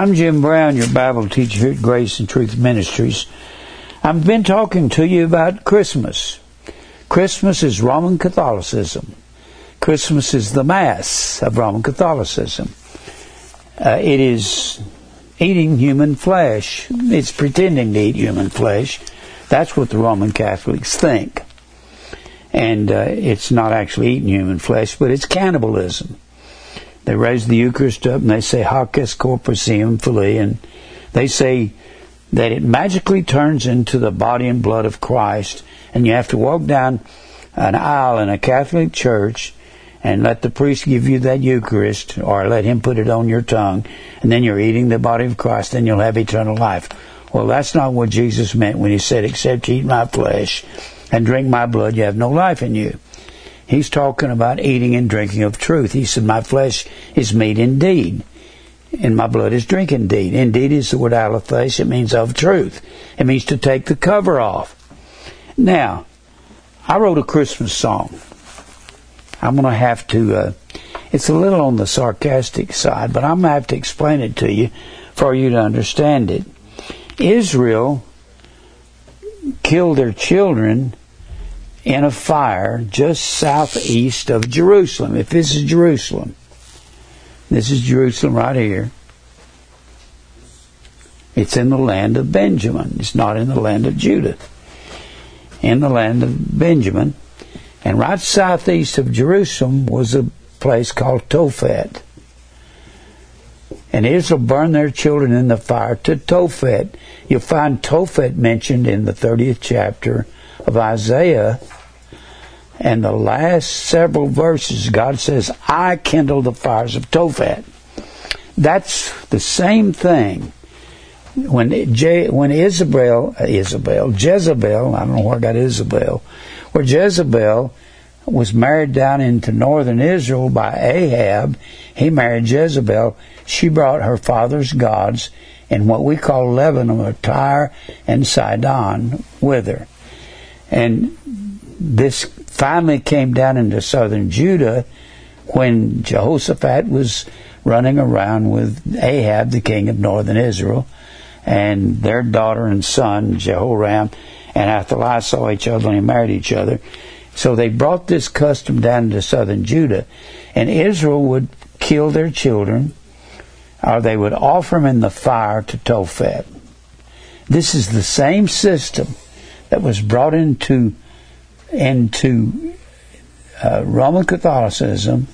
I'm Jim Brown, your Bible teacher here at Grace and Truth Ministries. I've been talking to you about Christmas. Christmas is Roman Catholicism. Christmas is the Mass of Roman Catholicism. Uh, it is eating human flesh. It's pretending to eat human flesh. That's what the Roman Catholics think. And uh, it's not actually eating human flesh, but it's cannibalism. They raise the Eucharist up and they say Hoc est corpus eum filii, and they say that it magically turns into the body and blood of Christ, and you have to walk down an aisle in a Catholic church and let the priest give you that Eucharist, or let him put it on your tongue, and then you're eating the body of Christ, and you'll have eternal life. Well, that's not what Jesus meant when he said, Except you eat my flesh and drink my blood, you have no life in you. He's talking about eating and drinking of truth. He said, My flesh is meat indeed, and my blood is drink indeed. Indeed is the word aletheis. It means of truth. It means to take the cover off. Now, I wrote a Christmas song. I'm going to have to, uh, it's a little on the sarcastic side, but I'm going to have to explain it to you for you to understand it. Israel killed their children in a fire just southeast of Jerusalem. If this is Jerusalem, this is Jerusalem right here. It's in the land of Benjamin. It's not in the land of Judah. In the land of Benjamin. And right southeast of Jerusalem was a place called Tophet. And Israel burned their children in the fire to Tophet. You'll find Tophet mentioned in the 30th chapter of Isaiah. And the last several verses, God says, I kindle the fires of Tophet. That's the same thing. When Je- when Isabel, Isabel, Jezebel, I don't know where I got Isabel, where Jezebel was married down into northern Israel by Ahab. He married Jezebel. She brought her father's gods in what we call Lebanon, Tyre and Sidon with her. And this finally came down into southern Judah when Jehoshaphat was running around with Ahab, the king of northern Israel, and their daughter and son, Jehoram, and Athaliah saw each other and they married each other. So they brought this custom down to southern Judah, and Israel would kill their children, or they would offer them in the fire to Tophet. This is the same system that was brought into into uh, Roman Catholicism,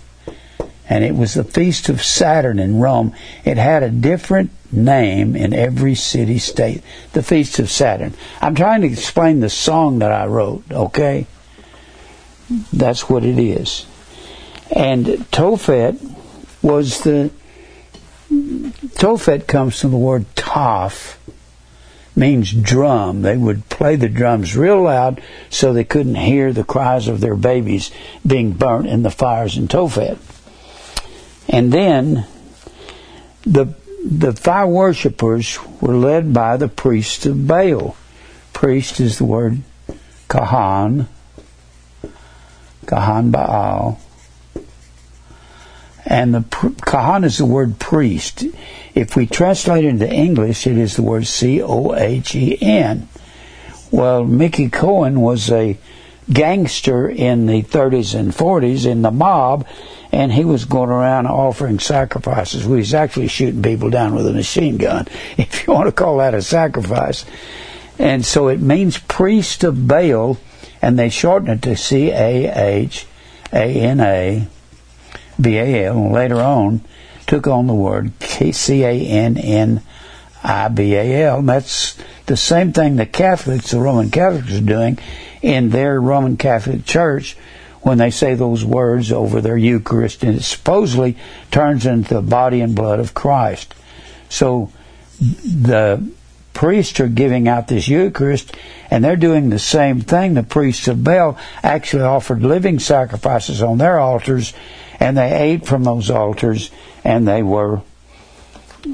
and it was the feast of Saturn in Rome. It had a different name in every city state. The feast of Saturn. I'm trying to explain the song that I wrote. Okay, that's what it is. And Tophet was the Tophet comes from the word Toph, means drum. They would play the drums real loud so they couldn't hear the cries of their babies being burnt in the fires in Tophet. And then the the fire worshippers were led by the priests of Baal. Priest is the word Kahan, Kahan Baal. And the Kahan is the word priest. If we translate it into English, it is the word C O H E N. Well, Mickey Cohen was a gangster in the 30s and 40s in the mob, and he was going around offering sacrifices. He was actually shooting people down with a machine gun, if you want to call that a sacrifice. And so it means priest of Baal, and they shorten it to C A H A N A B A L, and later on took on the word C A N N I B A L. That's the same thing the Catholics, the Roman Catholics, are doing in their Roman Catholic Church when they say those words over their Eucharist, and it supposedly turns into the body and blood of Christ. So the priests are giving out this Eucharist, and they're doing the same thing. The priests of Baal actually offered living sacrifices on their altars, and they ate from those altars, and they were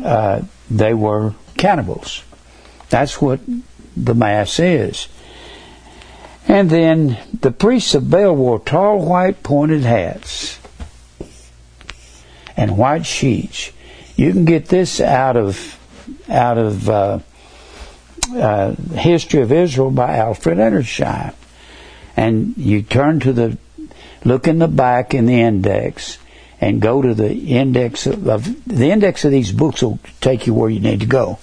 uh, they were cannibals. That's what the Mass is. And then the priests of Baal wore tall white pointed hats and white sheets. You can get this out of out of uh, uh, History of Israel by Alfred Edersheim, and you turn to the look in the back in the index and go to the index of, of the index of these books will take you where you need to go.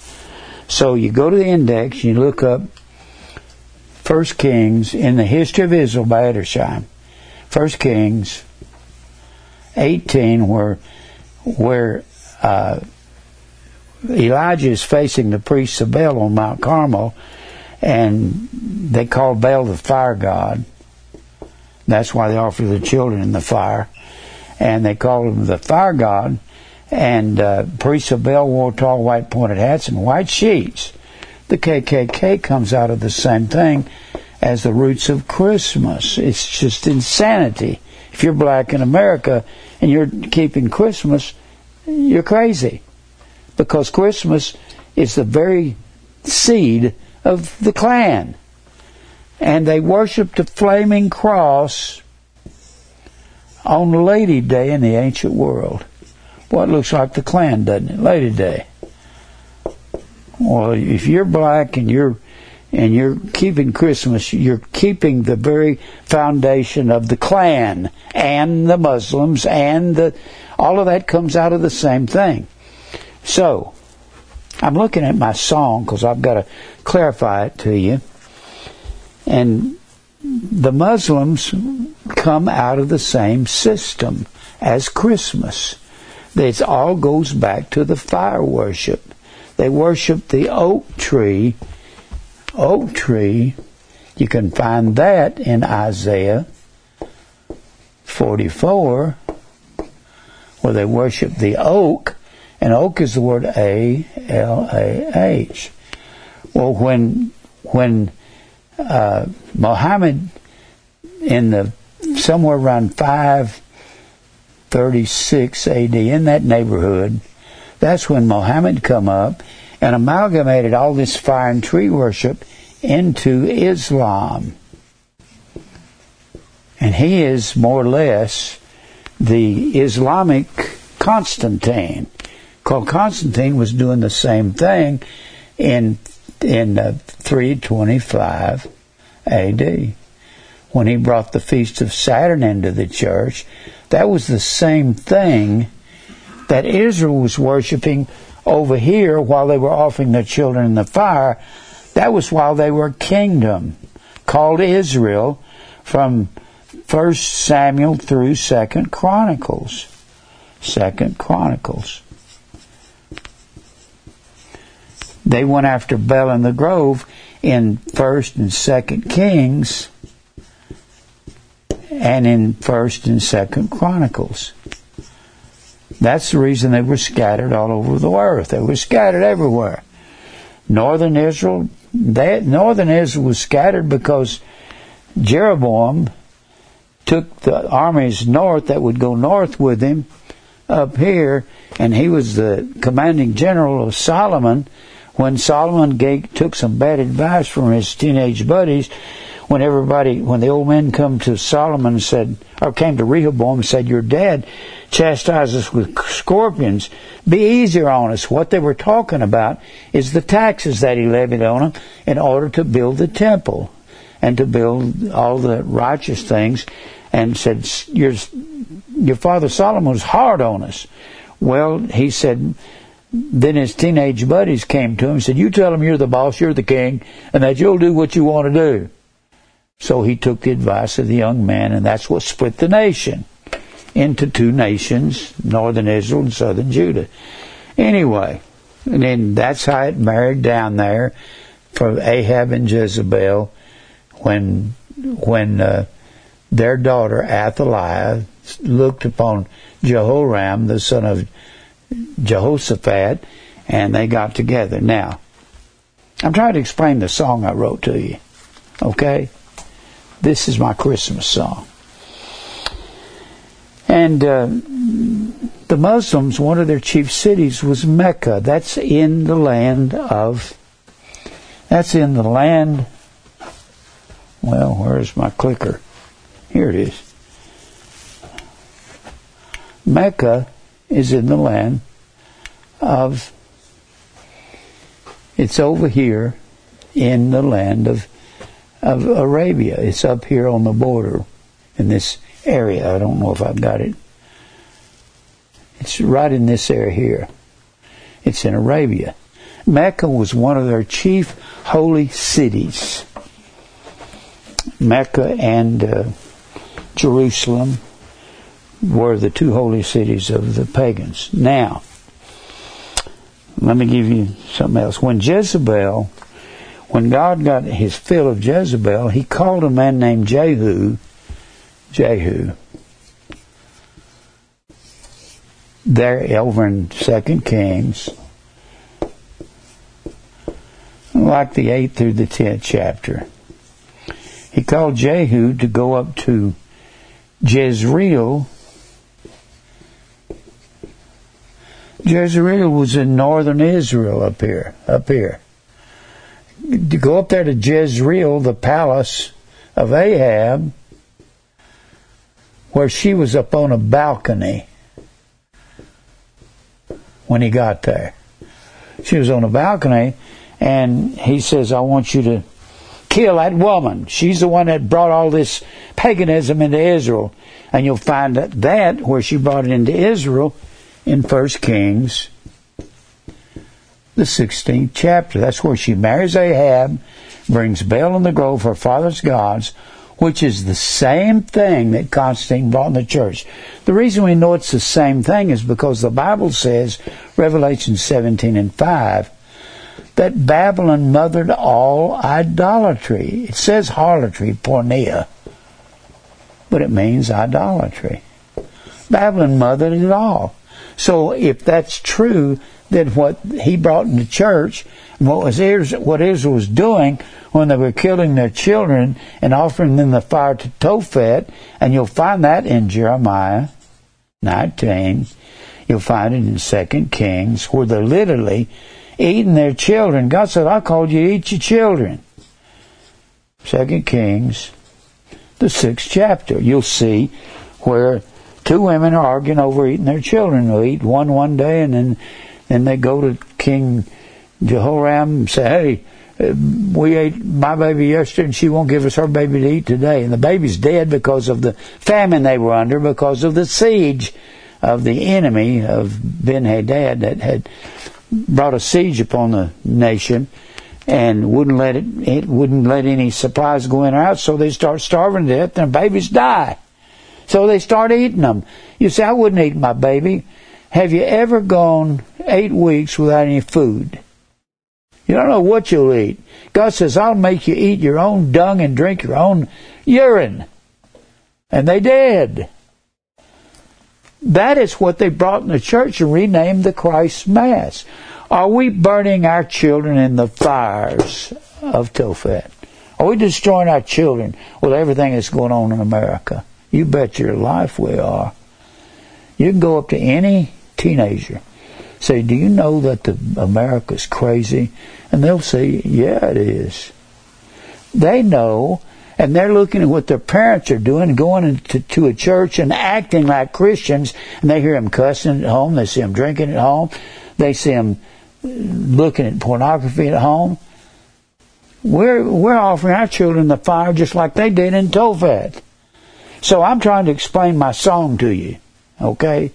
So you go to the index, you look up First Kings in the History of Israel by Edersheim. First Kings 18, where where uh, Elijah is facing the priests of Baal on Mount Carmel, and they call Baal the fire god. That's why they offer the children in the fire, and they call him the fire god. And uh, priests of Baal wore tall white pointed hats and white sheets. The KKK comes out of the same thing as the roots of Christmas. It's just insanity. If you're black in America and you're keeping Christmas, you're crazy. Because Christmas is the very seed of the Klan. And they worshiped a flaming cross on Lady Day in the ancient world. What well, looks like the Klan, doesn't it? Lady Day. Well, if you're black and you're and you're keeping Christmas, you're keeping the very foundation of the Klan and the Muslims and the all of that comes out of the same thing. So, I'm looking at my song because I've got to clarify it to you. And the Muslims come out of the same system as Christmas. It all goes back to the fire worship. They worship the oak tree. Oak tree, you can find that in Isaiah 44, where they worship the oak, and oak is the word A L A H. Well, when when uh, Muhammad in the somewhere around 536 AD in that neighborhood, that's when Muhammad come up and amalgamated all this fire and tree worship into Islam. And he is more or less the Islamic Constantine. Called Constantine was doing the same thing in in uh, 325 AD when he brought the feast of Saturn into the church. That was the same thing that Israel was worshiping over here while they were offering their children in the fire. That was while they were a kingdom called Israel from First Samuel through Second Chronicles. Second Chronicles. They went after Baal in the Grove in First and Second Kings and in First and Second Chronicles. That's the reason they were scattered all over the earth. They were scattered everywhere. Northern Israel, they, Northern Israel was scattered because Jeroboam took the armies north that would go north with him up here, and he was the commanding general of Solomon when Solomon took some bad advice from his teenage buddies when everybody, when the old men come to Solomon and said, or came to Rehoboam and said, your dad chastised us with scorpions, be easier on us. What they were talking about is the taxes that he levied on them in order to build the temple and to build all the righteous things and said, your, your father Solomon was hard on us. Well, he said, then his teenage buddies came to him and said, you tell him you're the boss, you're the king, and that you'll do what you want to do. So he took the advice of the young man, and that's what split the nation into two nations, northern Israel and southern Judah. Anyway, and then that's how it married down there for Ahab and Jezebel when when uh, their daughter Athaliah looked upon Jehoram, the son of Jehoshaphat, and they got together. Now, I'm trying to explain the song I wrote to you. Okay? This is my Christmas song. And uh, the Muslims, one of their chief cities was Mecca. That's in the land of, that's in the land, well, where's my clicker? Here it is. Mecca is in the land of, it's over here in the land of, of Arabia. It's up here on the border in this area. I don't know if I've got it. It's right in this area here. It's in Arabia. Mecca was one of their chief holy cities. Mecca and uh, Jerusalem were the two holy cities of the pagans. Now, let me give you something else. When Jezebel, when God got his fill of Jezebel, he called a man named Jehu, Jehu, there over in Second Kings, like the eighth through the tenth chapter. He called Jehu to go up to Jezreel Jezreel was in northern Israel up here, up here. To go up there to Jezreel, the palace of Ahab, where she was up on a balcony when he got there. She was on a balcony, and he says, I want you to kill that woman. She's the one that brought all this paganism into Israel. And you'll find that, that where she brought it into Israel in First Kings, the 16th chapter. That's where she marries Ahab, brings Baal in the grove, her father's gods, which is the same thing that Constantine brought in the church. The reason we know it's the same thing is because the Bible says, Revelation 17 and 5, that Babylon mothered all idolatry. It says harlotry, porneia, but it means idolatry. Babylon mothered it all. So if that's true, then what he brought into church, what was Israel, what Israel was doing when they were killing their children and offering them the fire to Tophet, and you'll find that in Jeremiah 19. You'll find it in Second Kings, where they're literally eating their children. God said, I called you to eat your children. Second Kings, the sixth chapter. You'll see where two women are arguing over eating their children. They'll eat one one day, and then then they go to King Jehoram and say, "Hey, we ate my baby yesterday, and she won't give us her baby to eat today." And the baby's dead because of the famine they were under, because of the siege of the enemy of Ben Hadad that had brought a siege upon the nation and wouldn't let it, it wouldn't let any supplies go in or out, so they start starving to death and babies die. So they start eating them. You say, I wouldn't eat my baby. Have you ever gone eight weeks without any food? You don't know what you'll eat. God says, I'll make you eat your own dung and drink your own urine. And they did. That is what they brought in the church and renamed the Christ Mass. Are we burning our children in the fires of Tophet? Are we destroying our children with everything that's going on in America? You bet your life we are. You can go up to any teenager, say, "Do you know that the America's crazy?" And they'll say, "Yeah, it is." They know, and they're looking at what their parents are doing, going into to a church and acting like Christians, and they hear them cussing at home. They see them drinking at home. They see them looking at pornography at home. We're we're offering our children the fire just like they did in Tophet. So I'm trying to explain my song to you, okay?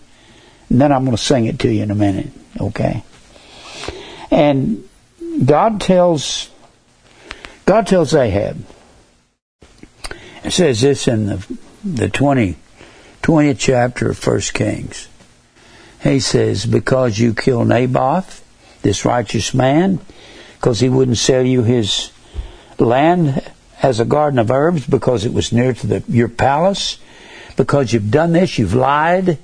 And then I'm going to sing it to you in a minute, okay? And God tells God tells Ahab. It says this in the the 20, 20th chapter of First Kings. He says, Because you killed Naboth, this righteous man, because he wouldn't sell you his land as a garden of herbs because it was near to the, your palace. Because you've done this, you've lied,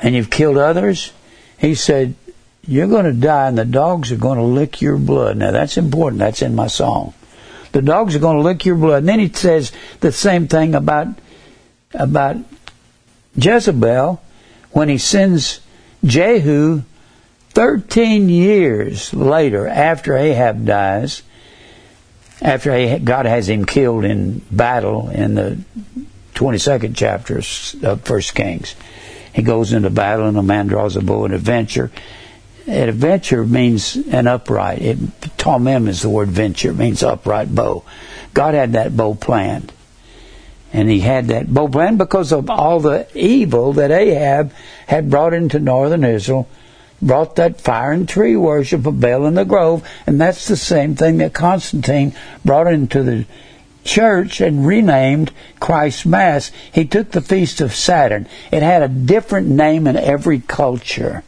and you've killed others. He said, You're going to die, and the dogs are going to lick your blood. Now, that's important. That's in my song. The dogs are going to lick your blood. And then he says the same thing about, about Jezebel when he sends Jehu 13 years later after Ahab dies after God has him killed in battle in the 22nd chapter of First Kings. He goes into battle and a man draws a bow and adventure. a venture means an upright. It, Tamim is the word venture, it means upright bow. God had that bow planned. And he had that bow planned because of all the evil that Ahab had brought into northern Israel, brought that fire and tree worship of Baal in the grove, and that's the same thing that Constantine brought into the church and renamed Christ Mass. He took the Feast of Saturn. It had a different name in every culture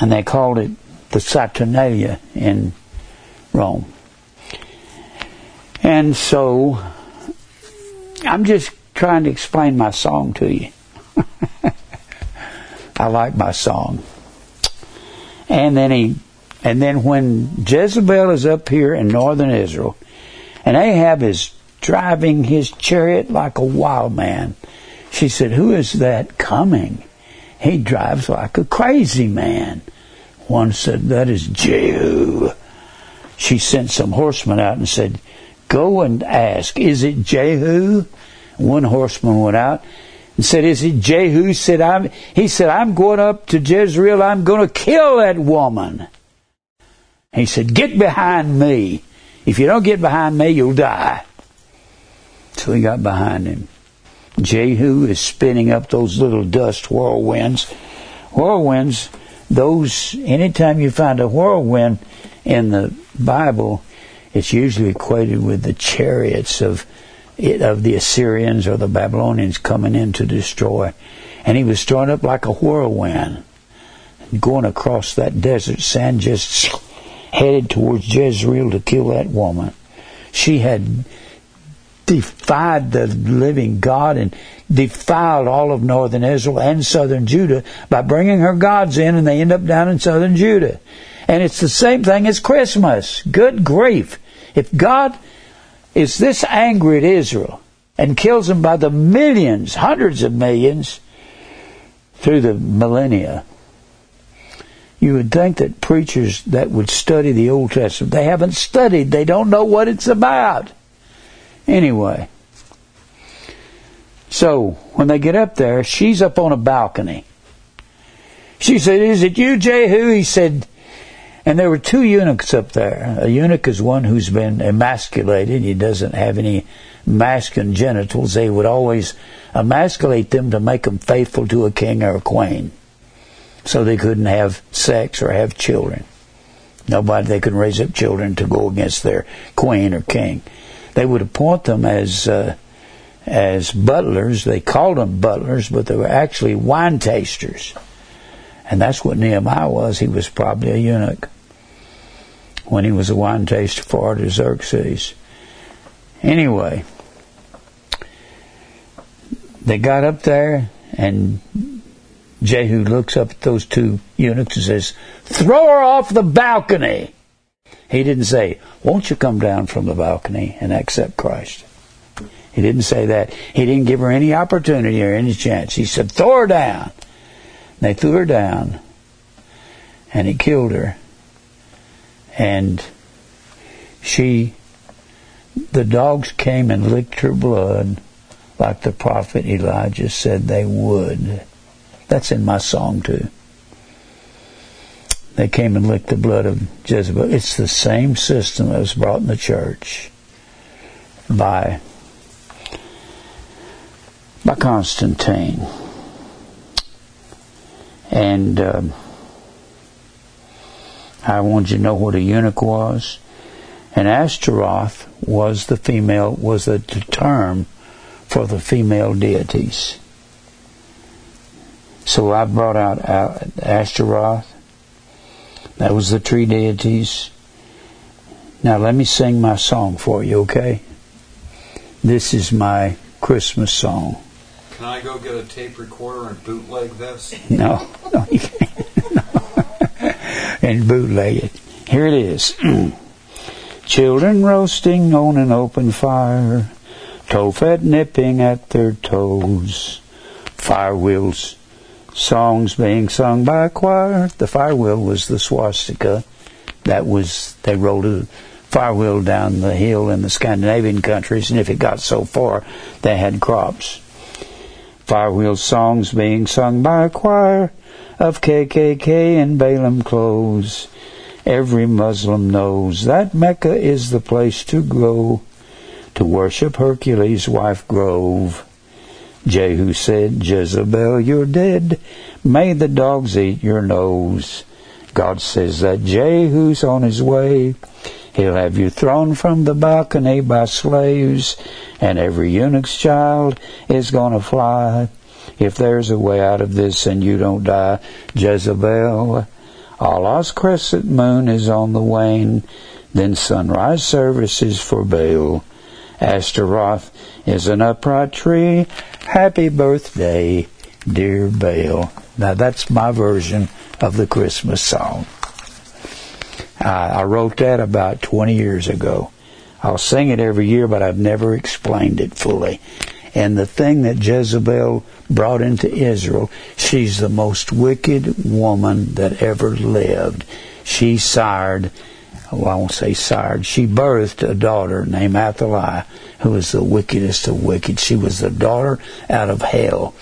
and they called it the Saturnalia in Rome. And so I'm just trying to explain my song to you. I like my song. And then he and then when Jezebel is up here in northern Israel and Ahab is driving his chariot like a wild man, she said, Who is that coming? He drives like a crazy man. One said, That is Jehu. She sent some horsemen out and said, Go and ask, Is it Jehu? One horseman went out and said, Is it Jehu? Said, I'm, he said, I'm going up to Jezreel. I'm going to kill that woman. He said, Get behind me. If you don't get behind me, you'll die. So he got behind him. Jehu is spinning up those little dust whirlwinds. Whirlwinds, those, anytime you find a whirlwind in the Bible, it's usually equated with the chariots of of the Assyrians or the Babylonians coming in to destroy. And he was thrown up like a whirlwind, going across that desert sand, just headed towards Jezreel to kill that woman. She had defied the living God and defiled all of northern Israel and southern Judah by bringing her gods in, and they end up down in southern Judah. And it's the same thing as Christmas. Good grief. If God is this angry at Israel and kills them by the millions, hundreds of millions, through the millennia, you would think that preachers that would study the Old Testament, they haven't studied, they don't know what it's about. Anyway, so when they get up there, she's up on a balcony. She said, Is it you, Jehu? He said, and there were two eunuchs up there. A eunuch is one who's been emasculated. He doesn't have any masculine genitals. They would always emasculate them to make them faithful to a king or a queen. So they couldn't have sex or have children. Nobody, they could raise up children to go against their queen or king. They would appoint them as uh, as butlers. They called them butlers, but they were actually wine tasters. And that's what Nehemiah was. He was probably a eunuch when he was a wine taster for Artaxerxes. Anyway, they got up there, and Jehu looks up at those two eunuchs and says, Throw her off the balcony! He didn't say, Won't you come down from the balcony and accept Christ? He didn't say that. He didn't give her any opportunity or any chance. He said, throw her down. And they threw her down. And he killed her. And she, the dogs came and licked her blood like the prophet Elijah said they would. That's in my song too. They came and licked the blood of Jezebel. It's the same system that was brought in the church by by Constantine. And uh, I wanted you to know what a eunuch was. And Ashtaroth was the female, was the term for the female deities. So I brought out Ashtaroth. That was the tree deities. Now let me sing my song for you, okay? This is my Christmas song. Can I go get a tape recorder and bootleg this? No, no, you can't. And bootleg it. Here it is. Children roasting on an open fire, Tophet nipping at their toes, fire wheels, songs being sung by a choir. The fire wheel was the swastika. That was, they rolled a fire wheel down the hill in the Scandinavian countries, and if it got so far, they had crops. Firewheel songs being sung by a choir, of KKK and Balaam clothes. Every Muslim knows that Mecca is the place to go to worship Hercules' wife Grove. Jehu said, Jezebel, you're dead. May the dogs eat your nose. God says that Jehu's on his way. He'll have you thrown from the balcony by slaves, and every eunuch's child is going to fly. If there's a way out of this and you don't die, Jezebel, Allah's crescent moon is on the wane. Then sunrise services for Baal. Ashtaroth is an upright tree. Happy birthday, dear Baal. Now that's my version of the Christmas song. I, I wrote that about 20 years ago. I'll sing it every year, but I've never explained it fully. And the thing that Jezebel brought into Israel, she's the most wicked woman that ever lived. She sired, well, I won't say sired, she birthed a daughter named Athaliah, who was the wickedest of wicked. She was the daughter out of hell.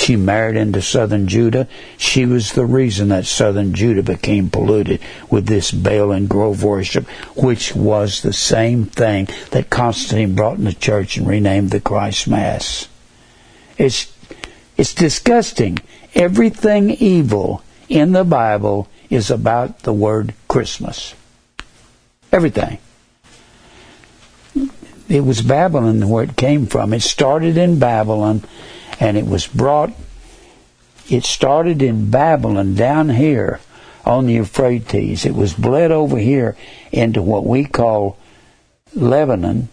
She married into southern Judah. She was the reason that southern Judah became polluted with this Baal and Grove worship, which was the same thing that Constantine brought in the church and renamed the Christ Mass. It's, it's disgusting. Everything evil in the Bible is about the word Christmas. Everything. It was Babylon where it came from. It started in Babylon and it was brought, it started in Babylon down here on the Euphrates. It was bled over here into what we call Lebanon,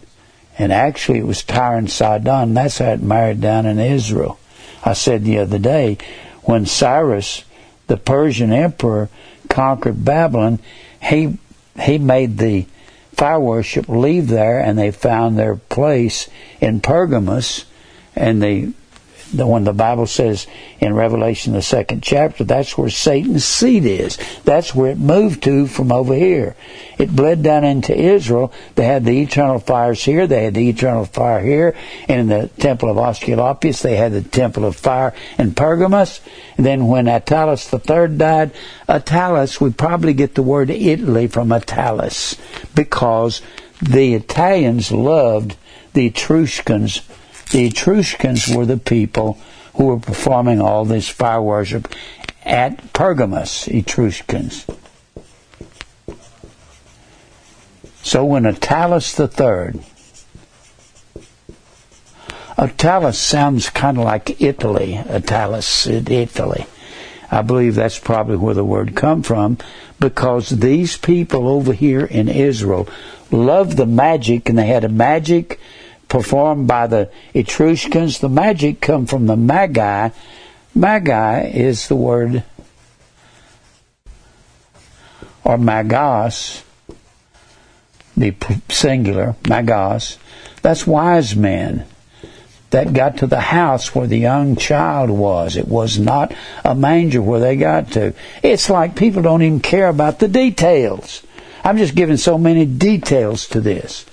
and actually it was Tyre and Sidon. That's how it married down in Israel. I said the other day, when Cyrus, the Persian emperor, conquered Babylon, he he made the fire worship leave there, and they found their place in Pergamus, and they the when the Bible says in Revelation the second chapter, that's where Satan's seat is. That's where it moved to from over here. It bled down into Israel. They had the eternal fires here. They had the eternal fire here. And in the temple of Asclepius, they had the temple of fire in Pergamus. And then when Attalus III died, Attalus, we probably get the word Italy from Attalus because the Italians loved the Etruscans the Etruscans were the people who were performing all this fire worship at Pergamus, Etruscans. So when Attalus III, Attalus sounds kind of like Italy, Attalus, Italy. I believe that's probably where the word come from because these people over here in Israel loved the magic and they had a magic performed by the Etruscans. The magic come from the Magi. Magi is the word, or magos, the singular, magos. That's wise men that got to the house where the young child was. It was not a manger where they got to. It's like people don't even care about the details. I'm just giving so many details to this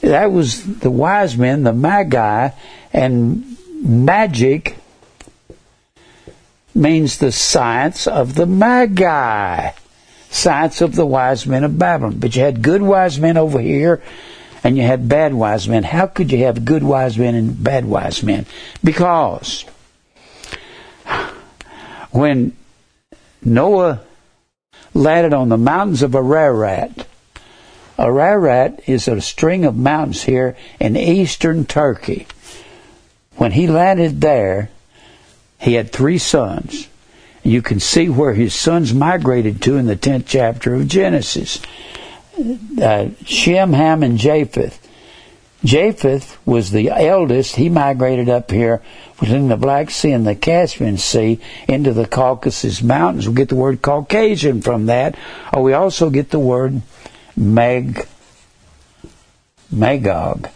that was the wise men, the magi, and magic means the science of the magi, science of the wise men of Babylon. But you had good wise men over here, and you had bad wise men. How could you have good wise men and bad wise men? Because when Noah landed on the mountains of Ararat, Ararat is a string of mountains here in eastern Turkey. When he landed there, he had three sons. You can see where his sons migrated to in the 10th chapter of Genesis. Uh, Shem, Ham, and Japheth. Japheth was the eldest. He migrated up here between the Black Sea and the Caspian Sea into the Caucasus Mountains. We get the word Caucasian from that, or we also get the word Meg, Magog.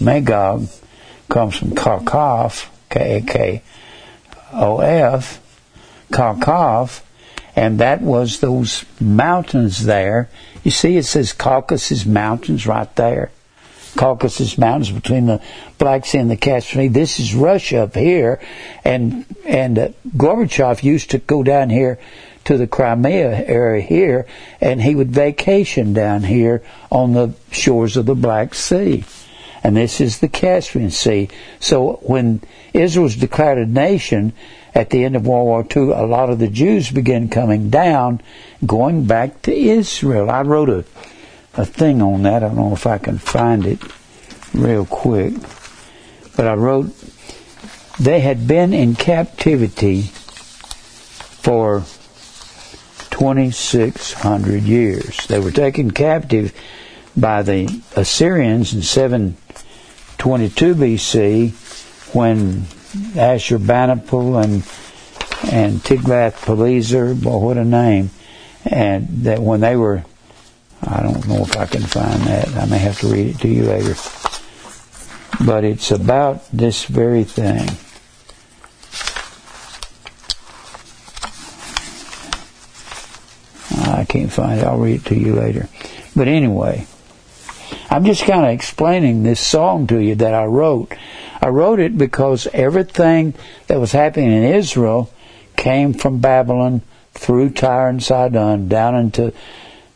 Magog comes from Kharkov, K-A-K-O-F, Kharkov, and that was those mountains there. You see, it says Caucasus Mountains right there. Caucasus Mountains, between the Black Sea and the Caspian. This is Russia up here, and and uh, Gorbachev used to go down here to the Crimea area here, and he would vacation down here on the shores of the Black Sea. And this is the Caspian Sea. So when Israel was declared a nation at the end of World War II, a lot of the Jews began coming down, going back to Israel. I wrote a, a thing on that. I don't know if I can find it real quick. But I wrote, they had been in captivity for 2,600 years. They were taken captive by the Assyrians in 722 BC when Ashurbanipal and and Tiglath-Pileser, boy, what a name! And that when they were, I don't know if I can find that. I may have to read it to you later. But it's about this very thing. I can't find it. I'll read it to you later. But anyway, I'm just kind of explaining this song to you that I wrote. I wrote it because everything that was happening in Israel came from Babylon through Tyre and Sidon down into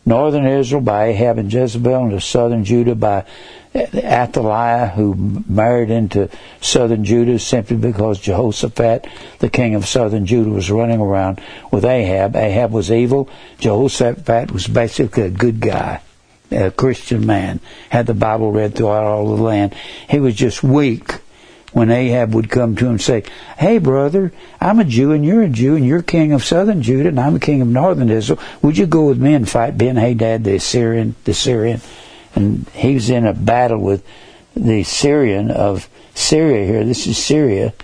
northern Israel by Ahab and Jezebel into southern Judah by Athaliah, who married into southern Judah simply because Jehoshaphat, the king of southern Judah, was running around with Ahab. Ahab was evil. Jehoshaphat was basically a good guy, a Christian man, had the Bible read throughout all the land. He was just weak when Ahab would come to him and say, Hey brother, I'm a Jew and you're a Jew and you're king of southern Judah and I'm a king of northern Israel. Would you go with me and fight Ben Hadad the Assyrian the Syrian? And he was in a battle with the Syrian of Syria here. This is Syria,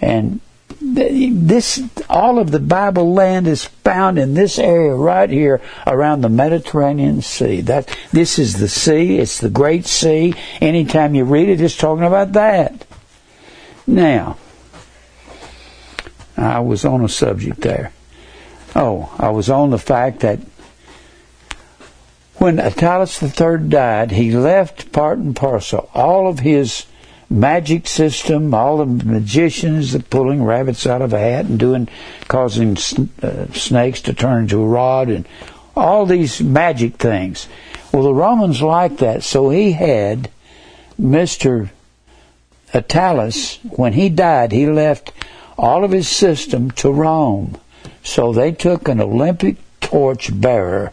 and this all of the Bible land is found in this area right here around the Mediterranean Sea. That this is the sea. It's the Great Sea. Anytime you read it, it's talking about that. Now, I was on a subject there. Oh, I was on the fact that when Attalus III died, he left part and parcel all of his magic system, all the magicians that pulling rabbits out of a hat and doing, causing uh, snakes to turn into a rod, and all these magic things. Well, the Romans liked that, so he had Mister Attalus. When he died, he left all of his system to Rome. So they took an Olympic torch bearer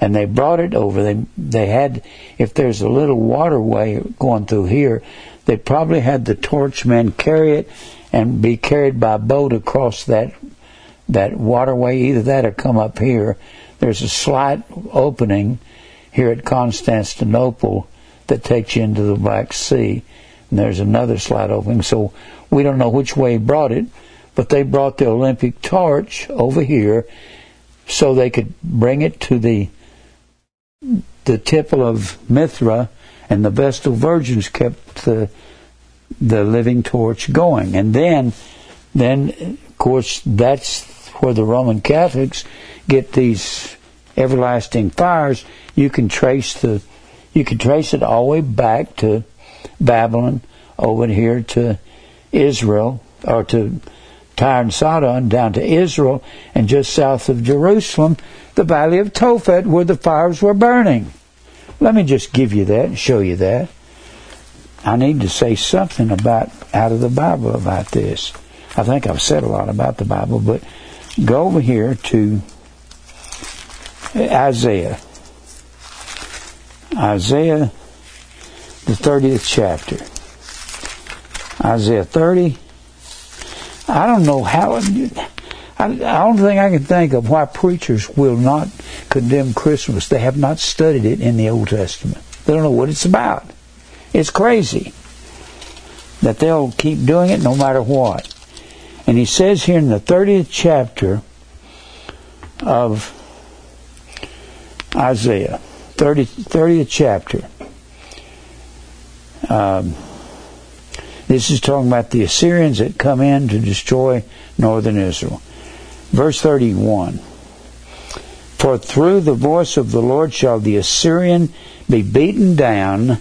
and they brought it over. They they had if there's a little waterway going through here, they probably had the torchmen carry it and be carried by boat across that that waterway. Either that or come up here. There's a slight opening here at Constantinople that takes you into the Black Sea, and there's another slight opening. So we don't know which way he brought it, but they brought the Olympic torch over here so they could bring it to the the temple of Mithra and the Vestal virgins kept the the living torch going. And then then of course that's where the Roman Catholics get these everlasting fires. You can trace the you can trace it all the way back to Babylon over here to Israel or to Tyre and Sidon down to Israel and just south of Jerusalem the valley of Tophet where the fires were burning. Let me just give you that and show you that. I need to say something about out of the Bible about this. I think I've said a lot about the Bible, but go over here to Isaiah. Isaiah, the 30th chapter. Isaiah 30. I don't know how. I, the only thing I can think of why preachers will not condemn Christmas, they have not studied it in the Old Testament. They don't know what it's about. It's crazy that they'll keep doing it no matter what. And he says here in the 30th chapter of Isaiah, 30, 30th chapter, um, this is talking about the Assyrians that come in to destroy northern Israel. Verse 31 For through the voice of the Lord shall the Assyrian be beaten down,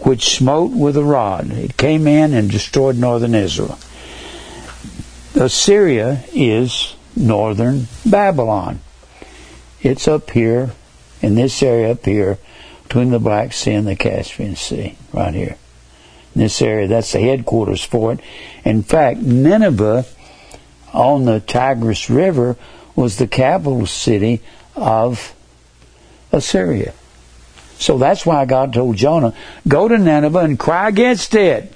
which smote with a rod. It came in and destroyed northern Israel. Assyria is northern Babylon. It's up here, in this area up here, between the Black Sea and the Caspian Sea, right here. This area, that's the headquarters for it. In fact, Nineveh on the Tigris River was the capital city of Assyria. So that's why God told Jonah, go to Nineveh and cry against it.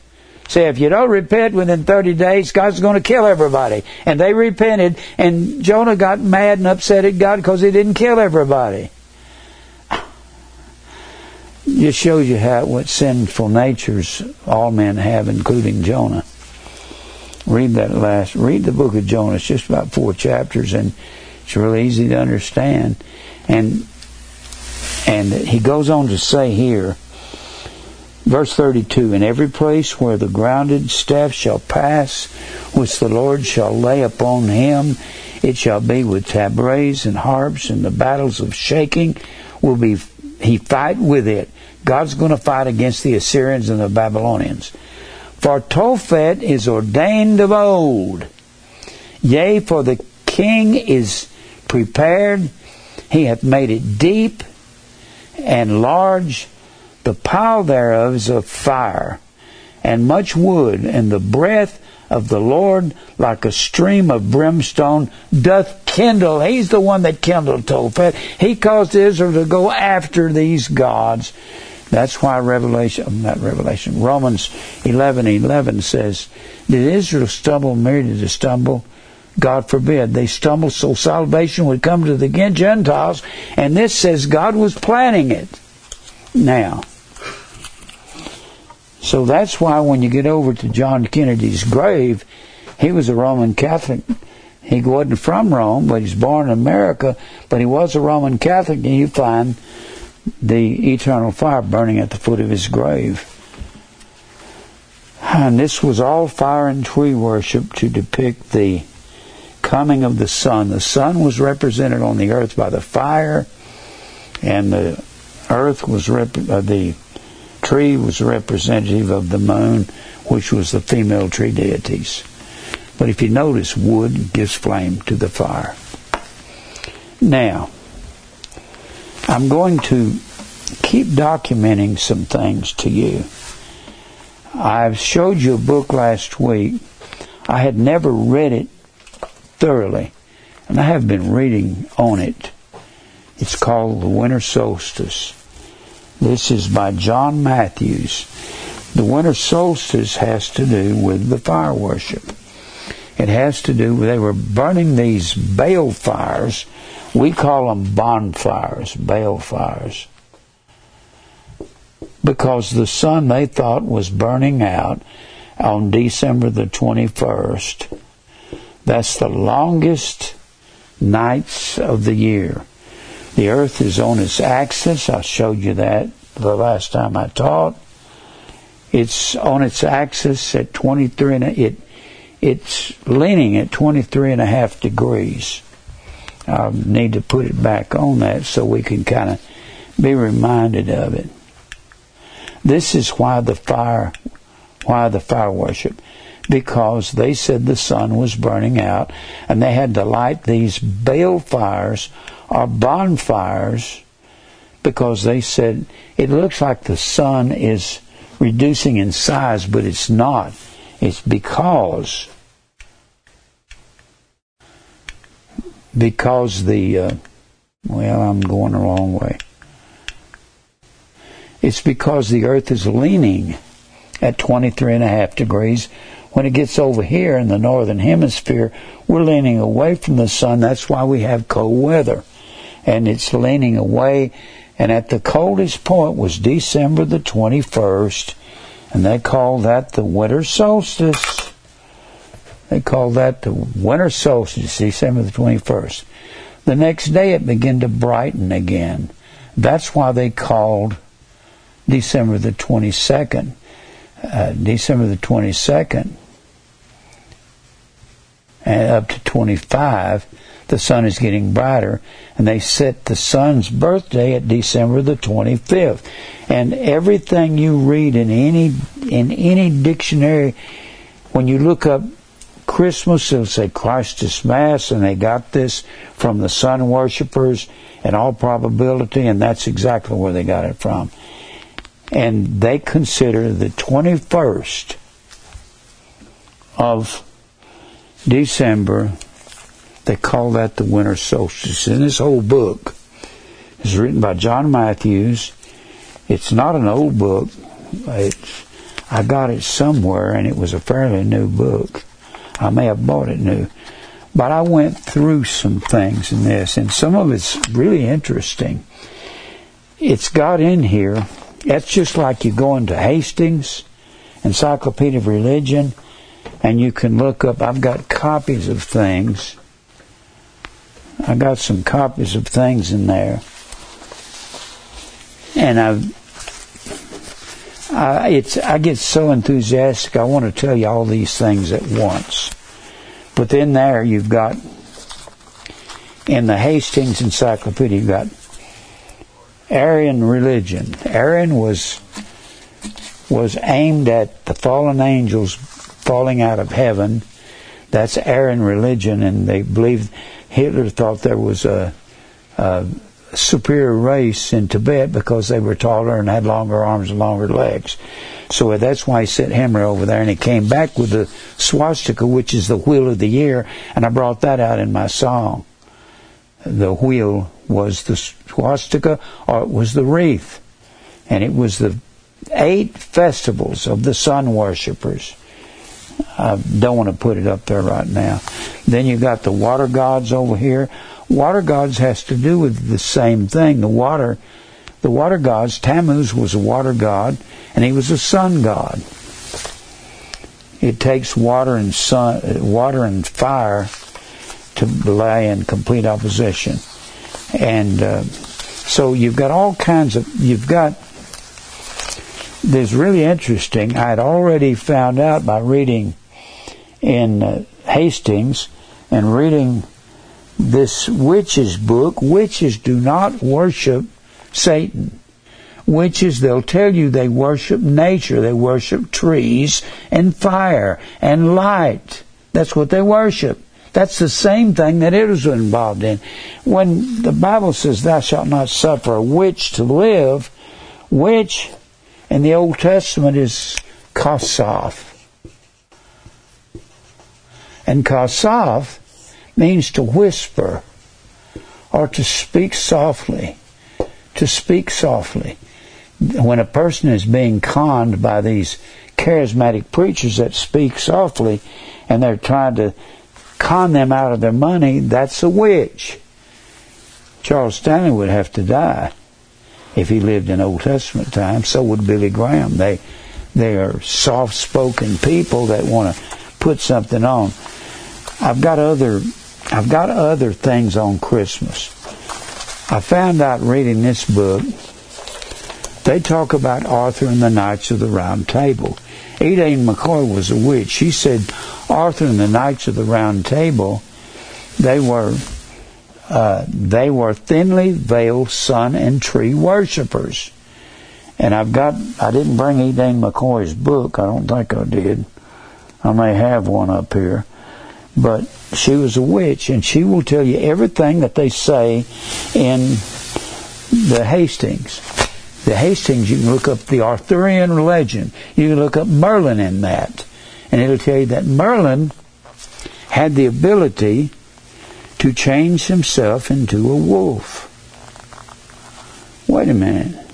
Say, if you don't repent within 30 days, God's going to kill everybody. And they repented, and Jonah got mad and upset at God because he didn't kill everybody. Just shows you how what sinful natures all men have, including Jonah. Read that last, read the book of Jonah. It's just about four chapters, and it's really easy to understand. And and he goes on to say here, verse 32 In every place where the grounded staff shall pass, which the Lord shall lay upon him, it shall be with tabrets and harps, and the battles of shaking will be, he fight with it. God's going to fight against the Assyrians and the Babylonians. For Tophet is ordained of old. Yea, for the king is prepared. He hath made it deep and large. The pile thereof is of fire, and much wood, and the breath of the Lord, like a stream of brimstone, doth kindle. He's the one that kindled Tophet. He caused Israel to go after these gods. That's why Revelation, not Revelation, Romans 11 11 says, Did Israel stumble merely to stumble? God forbid. They stumbled so salvation would come to the Gentiles, and this says God was planning it. Now, so that's why when you get over to John Kennedy's grave, he was a Roman Catholic. He wasn't from Rome, but he's born in America, but he was a Roman Catholic, and you find the eternal fire burning at the foot of his grave. And this was all fire and tree worship to depict the coming of the sun. The sun was represented on the earth by the fire, and the earth was rep- uh, the tree was representative of the moon, which was the female tree deities. But if you notice, wood gives flame to the fire. Now, I'm going to keep documenting some things to you. I've showed you a book last week. I had never read it thoroughly, and I have been reading on it. It's called The Winter Solstice. This is by John Matthews. The winter solstice has to do with the fire worship. It has to do with they were burning these bale fires. We call them bonfires, bale fires. Because the sun they thought was burning out on December the 21st that's the longest nights of the year. The earth is on its axis. I showed you that the last time I taught. It's on its axis at 23 and it it's leaning at 23 and a half degrees. I need to put it back on that so we can kind of be reminded of it. This is why the fire why the fire worship because they said the sun was burning out and they had to light these bale fires or bonfires because they said it looks like the sun is reducing in size, but it's not. It's because because the uh, well, I'm going the wrong way. It's because the earth is leaning at 23 and a half degrees when it gets over here in the northern hemisphere, we're leaning away from the sun. That's why we have cold weather. And it's leaning away. And at the coldest point was December the 21st. And they call that the winter solstice. They call that the winter solstice, December the 21st. The next day it began to brighten again. That's why they called December the 22nd. Uh, December the 22nd and up to 25, the sun is getting brighter, and they set the sun's birthday at December the 25th. And everything you read in any in any dictionary, when you look up Christmas, it'll say Christus Mass, and they got this from the sun worshippers in all probability, and that's exactly where they got it from. And they consider the 21st of December, they call that the winter solstice. And this whole book is written by John Matthews. It's not an old book. It's, I got it somewhere, and it was a fairly new book. I may have bought it new. But I went through some things in this, and some of it's really interesting. It's got in here, that's just like you go into Hastings, Encyclopedia of Religion, and you can look up, I've got copies of things. I got some copies of things in there. And I've I, it's, I get so enthusiastic. I want to tell you all these things at once. But then there you've got, in the Hastings Encyclopedia, you've got Aryan religion. Aryan was, was aimed at the fallen angels falling out of heaven. That's Aryan religion, and they believed Hitler thought there was a, a superior race in Tibet because they were taller and had longer arms and longer legs. So that's why he sent Himmler over there, and he came back with the swastika, which is the wheel of the year, and I brought that out in my song. The wheel was the swastika, or it was the wreath, and it was the eight festivals of the sun worshippers. I don't want to put it up there right now. Then you got the water gods over here. Water gods has to do with the same thing. The water, the water gods. Tammuz was a water god, and he was a sun god. It takes water and sun, water and fire to lay in complete opposition, and uh, so you've got all kinds of. You've got. There's really interesting. I had already found out by reading in uh, Hastings and reading this witches book, witches do not worship Satan. Witches, they'll tell you they worship nature, they worship trees and fire and light. That's what they worship. That's the same thing that it was involved in. When the Bible says, Thou shalt not suffer a witch to live, witch in the Old Testament is kasaf. And kasaf means to whisper or to speak softly. To speak softly. When a person is being conned by these charismatic preachers that speak softly and they're trying to con them out of their money, that's a witch. Charles Stanley would have to die if he lived in Old Testament times. So would Billy Graham. They they are soft spoken people that want to put something on. I've got other I've got other things on Christmas. I found out reading this book, they talk about Arthur and the Knights of the Round Table. Edain McCoy was a witch. She said Arthur and the Knights of the Round Table, they were uh, they were thinly veiled sun and tree worshippers. And I've got I didn't bring Edain McCoy's book. I don't think I did. I may have one up here. But she was a witch, and she will tell you everything that they say in the Hastings. The Hastings, you can look up the Arthurian legend. You can look up Merlin in that. And it'll tell you that Merlin had the ability to change himself into a wolf. Wait a minute.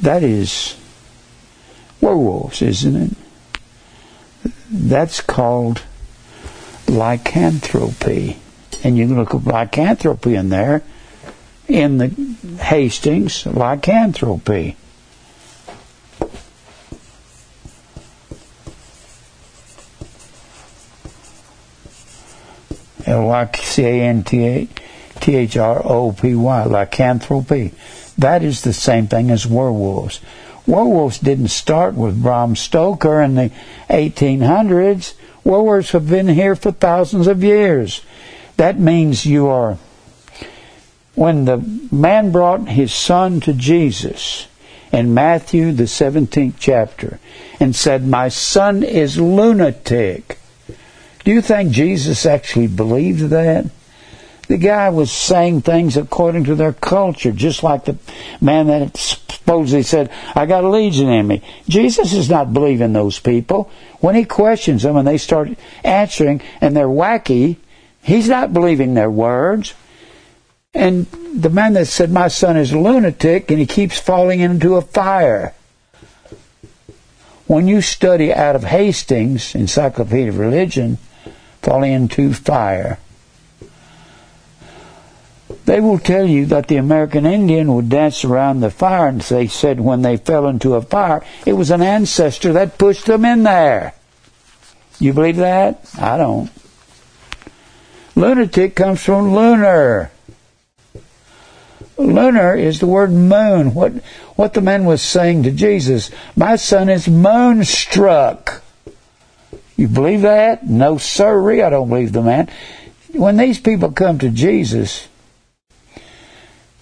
That is werewolves, isn't it? That's called lycanthropy. And you can look up lycanthropy in there in the Hastings lycanthropy. L Y C A N T H R O P Y, lycanthropy. That is the same thing as werewolves. Werewolves didn't start with Bram Stoker in the 1800s. Werewolves have been here for thousands of years. That means you are. When the man brought his son to Jesus in Matthew, the 17th chapter, and said, My son is lunatic. Do you think Jesus actually believed that? The guy was saying things according to their culture, just like the man that supposedly said, I got a legion in me. Jesus is not believing those people. When he questions them and they start answering and they're wacky, he's not believing their words. And the man that said, My son is a lunatic, and he keeps falling into a fire. When you study out of Hastings, Encyclopedia of Religion, falling into fire, they will tell you that the American Indian would dance around the fire, and they said when they fell into a fire, it was an ancestor that pushed them in there. You believe that? I don't. Lunatic comes from lunar. Lunar is the word moon. What what the man was saying to Jesus, my son is moonstruck. You believe that? No, sirree, I don't believe the man. When these people come to Jesus,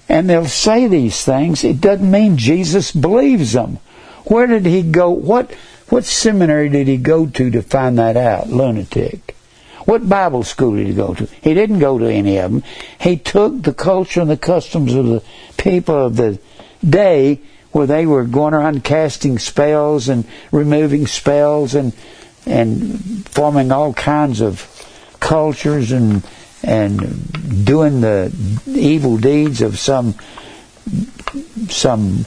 and they'll say these things, it doesn't mean Jesus believes them. Where did he go? What what seminary did he go to to find that out? Lunatic. What Bible school did he go to? He didn't go to any of them. He took the culture and the customs of the people of the day where they were going around casting spells and removing spells and and forming all kinds of cultures and and doing the evil deeds of some some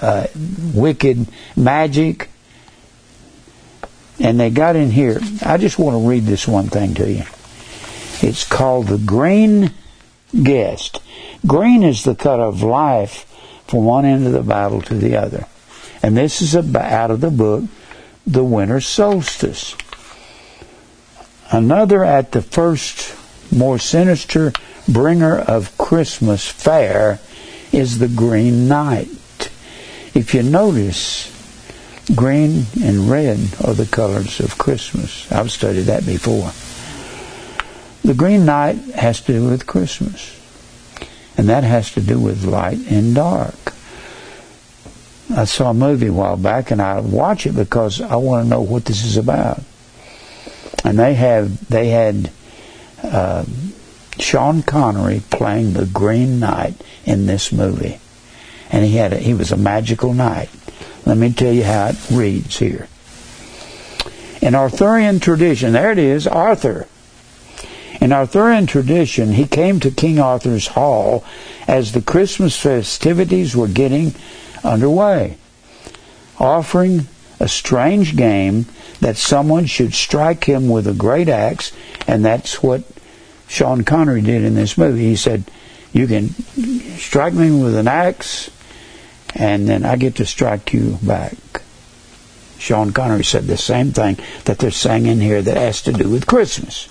uh, wicked magic. And they got in here. I just want to read this one thing to you. It's called the Green Guest. Green is the cut of life from one end of the battle to the other. And this is out of the book, The Winter Solstice. Another at the first more sinister bringer of Christmas fair is the Green Knight. If you notice, green and red are the colors of Christmas. I've studied that before. The Green Knight has to do with Christmas. And that has to do with light and dark. I saw a movie a while back and I watch it because I want to know what this is about. And they have they had uh, Sean Connery playing the Green Knight in this movie, and he had a, he was a magical knight. Let me tell you how it reads here. In Arthurian tradition, there it is, Arthur. In Arthurian tradition, he came to King Arthur's hall as the Christmas festivities were getting underway, offering a strange game that someone should strike him with a great axe, and that's what Sean Connery did in this movie. He said, You can strike me with an axe, and then I get to strike you back. Sean Connery said the same thing that they're saying in here that has to do with Christmas.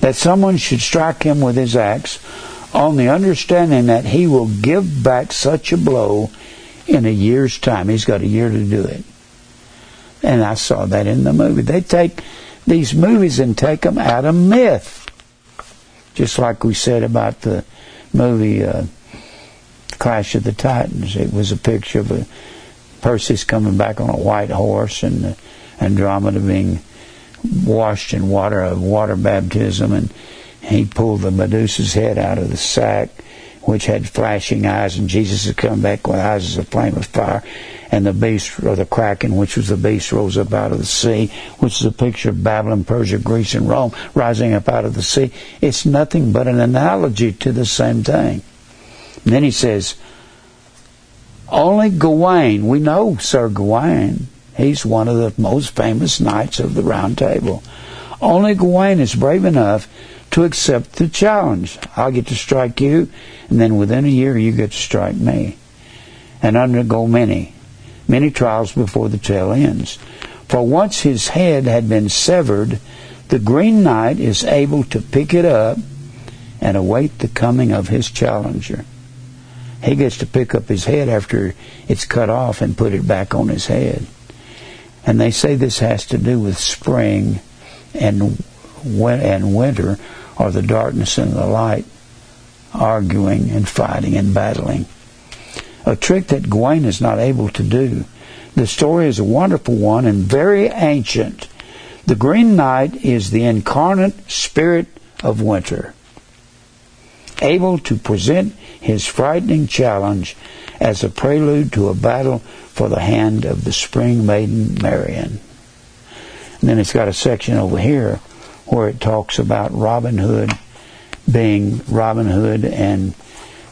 That someone should strike him with his axe on the understanding that he will give back such a blow in a year's time. He's got a year to do it. And I saw that in the movie. They take these movies and take them out of myth. Just like we said about the movie uh, Clash of the Titans. It was a picture of a Perseus coming back on a white horse and uh, Andromeda being washed in water of water baptism and he pulled the Medusa's head out of the sack which had flashing eyes and Jesus had come back with eyes as a flame of fire and the beast or the kraken, which was the beast, rose up out of the sea, which is a picture of Babylon, Persia, Greece, and Rome rising up out of the sea. It's nothing but an analogy to the same thing. And then he says, only Gawain, we know Sir Gawain, he's one of the most famous knights of the Round Table. Only Gawain is brave enough to accept the challenge. I'll get to strike you, and then within a year you get to strike me and undergo many many trials before the tale ends. For once his head had been severed, the Green Knight is able to pick it up and await the coming of his challenger. He gets to pick up his head after it's cut off and put it back on his head. And they say this has to do with spring and and winter are the darkness and the light, arguing and fighting and battling. A trick that Gawain is not able to do. The story is a wonderful one and very ancient. The Green Knight is the incarnate spirit of winter, able to present his frightening challenge as a prelude to a battle for the hand of the spring maiden Marian. And then it's got a section over here where it talks about Robin Hood being Robin Hood and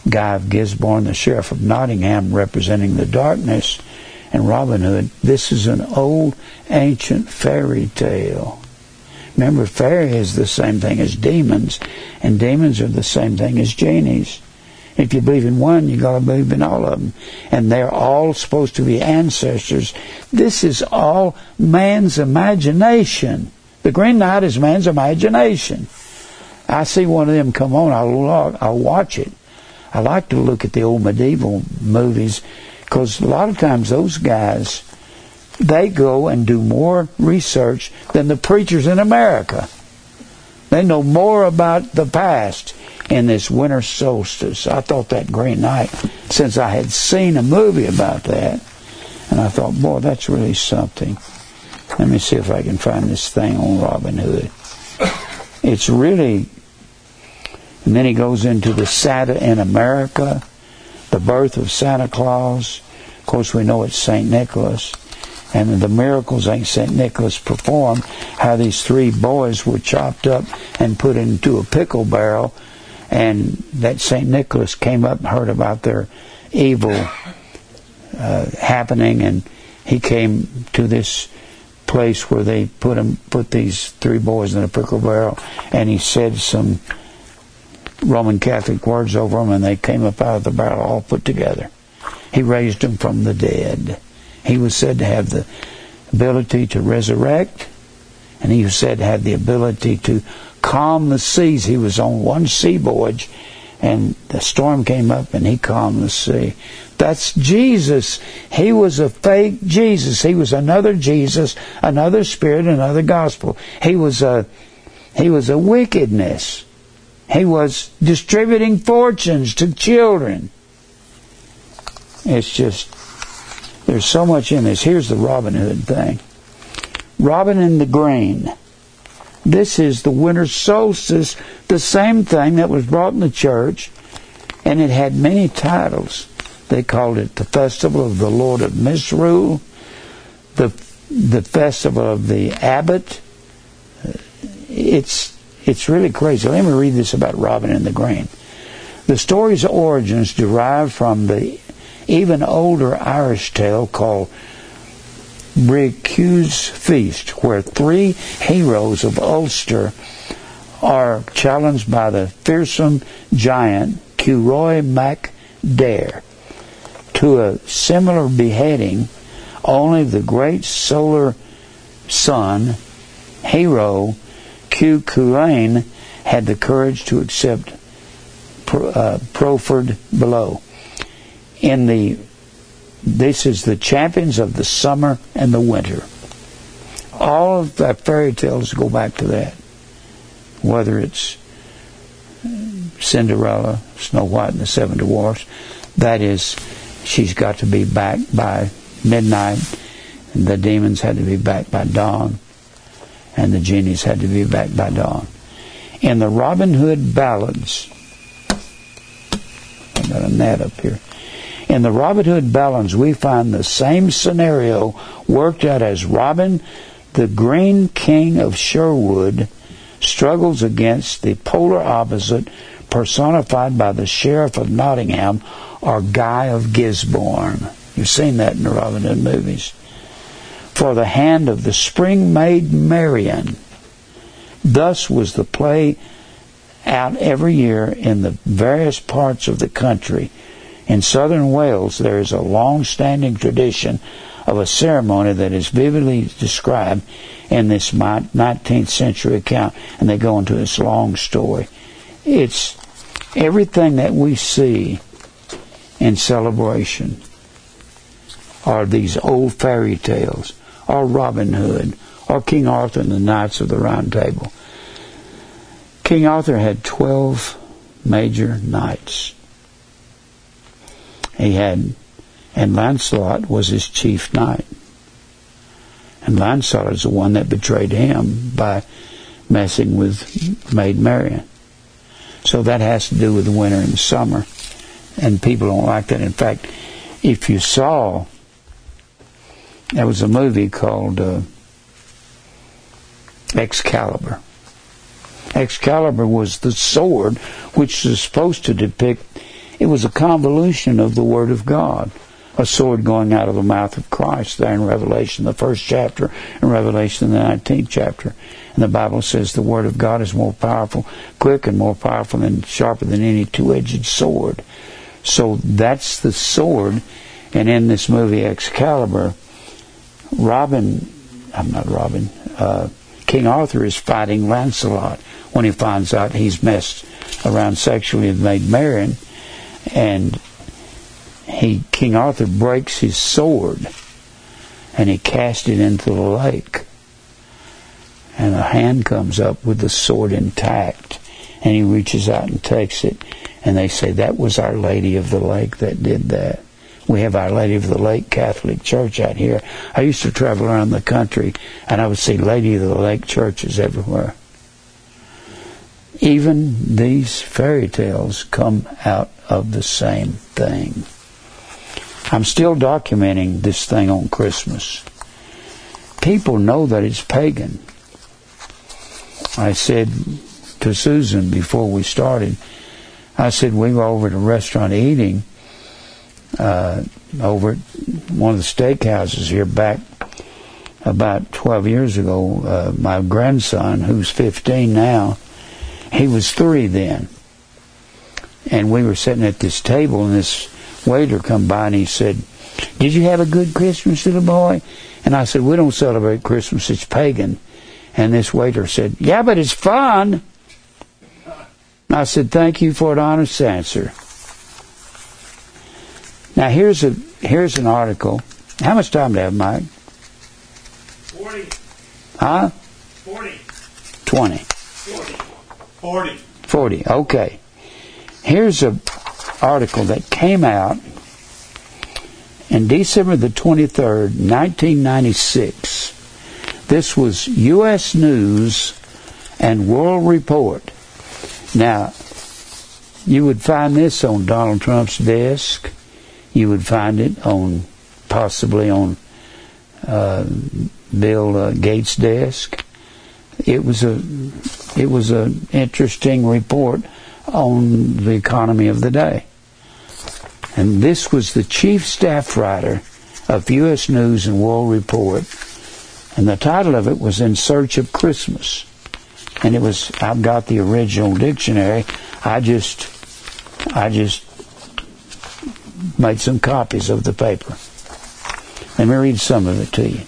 Guy of Gisborne, the Sheriff of Nottingham, representing the darkness, and Robin Hood. This is an old, ancient fairy tale. Remember, fairy is the same thing as demons, and demons are the same thing as genies. If you believe in one, you got to believe in all of them. And they're all supposed to be ancestors. This is all man's imagination. The Green Knight is man's imagination. I see one of them come on, I'll, I'll watch it. I like to look at the old medieval movies because a lot of times those guys, they go and do more research than the preachers in America. They know more about the past in this winter solstice. I thought that Green Knight, since I had seen a movie about that, and I thought, boy, that's really something. Let me see if I can find this thing on Robin Hood. It's really, and then he goes into the Santa in America, the birth of Santa Claus. Of course, we know it's St. Nicholas and the miracles St. Nicholas performed, how these three boys were chopped up and put into a pickle barrel, and that St. Nicholas came up and heard about their evil uh, happening, and he came to this place where they put him, put these three boys in a pickle barrel, and he said some Roman Catholic words over them, and they came up out of the barrel all put together. He raised them from the dead. He was said to have the ability to resurrect, and he was said to have the ability to calm the seas. He was on one sea voyage, and the storm came up, and he calmed the sea. That's Jesus. He was a fake Jesus. He was another Jesus, another spirit, another gospel. He was a he was a wickedness. He was distributing fortunes to children. It's just there's so much in this. Here's the Robin Hood thing. Robin in the grain. This is the winter solstice, the same thing that was brought in the church, and it had many titles. They called it the Festival of the Lord of Misrule, the the Festival of the Abbot. It's it's really crazy. Let me read this about Robin and the Grain. The story's origins derive from the even older Irish tale called Bricriu's Feast, where three heroes of Ulster are challenged by the fearsome giant Curoi Mac Daire to a similar beheading, only the great solar sun hero Q had the courage to accept uh, proffered below in the this is the champions of the summer and the winter. All of the fairy tales go back to that. Whether it's Cinderella, Snow White and the Seven Dwarfs, that is, she's got to be back by midnight, the demons had to be back by dawn, and the genies had to be back by dawn. In the Robin Hood ballads, I got a net up here. In the Robin Hood ballads, we find the same scenario worked out as Robin, the Green King of Sherwood, struggles against the polar opposite personified by the Sheriff of Nottingham or Guy of Gisborne. You've seen that in the Robin Hood movies. For the hand of the spring maid Marian. Thus was the play out every year in the various parts of the country in southern Wales, there is a long standing tradition of a ceremony that is vividly described in this 19th century account, and they go into this long story. It's everything that we see in celebration are these old fairy tales, or Robin Hood, or King Arthur and the Knights of the Round Table. King Arthur had 12 major knights. He had, and Lancelot was his chief knight. And Lancelot is the one that betrayed him by messing with Maid Marian. So that has to do with the winter and summer. And people don't like that. In fact, if you saw, there was a movie called uh, Excalibur. Excalibur was the sword which was supposed to depict, it was a convolution of the Word of God. A sword going out of the mouth of Christ there in Revelation, the first chapter, and Revelation, the 19th chapter. And the Bible says the Word of God is more powerful, quick and more powerful and sharper than any two-edged sword. So that's the sword. And in this movie Excalibur, Robin, I'm not Robin, uh, King Arthur is fighting Lancelot when he finds out he's messed around sexually with Maid Marian, and he King Arthur breaks his sword, and he casts it into the lake, and a hand comes up with the sword intact, and he reaches out and takes it, and they say that was Our Lady of the Lake that did that. We have Our Lady of the Lake Catholic Church out here. I used to travel around the country and I would see Lady of the Lake churches everywhere. Even these fairy tales come out of the same thing. I'm still documenting this thing on Christmas. People know that it's pagan. I said to Susan before we started, I said we were over at a restaurant eating uh, over at one of the steakhouses here back about 12 years ago. Uh, my grandson, who's 15 now, he was three then. And we were sitting at this table, and this waiter come by and he said, Did you have a good Christmas, little boy? And I said, We don't celebrate Christmas, it's pagan. And this waiter said, Yeah, but it's fun. I said, Thank you for an honest answer. Now here's a here's an article. How much time do I have, Mike? Forty. Huh? Forty. Twenty. Forty. Forty. Forty. Okay. Here's a article that came out in December the 23rd, 1996. This was U.S. News and World Report. Now, you would find this on Donald Trump's desk. You would find it on, possibly on uh, Bill uh, Gates' desk. It was a, it was an interesting report on the economy of the day. And this was the chief staff writer of U.S. News and World Report, and the title of it was In Search of Christmas. And it was, I've got the original dictionary. I just, I just made some copies of the paper. Let me read some of it to you.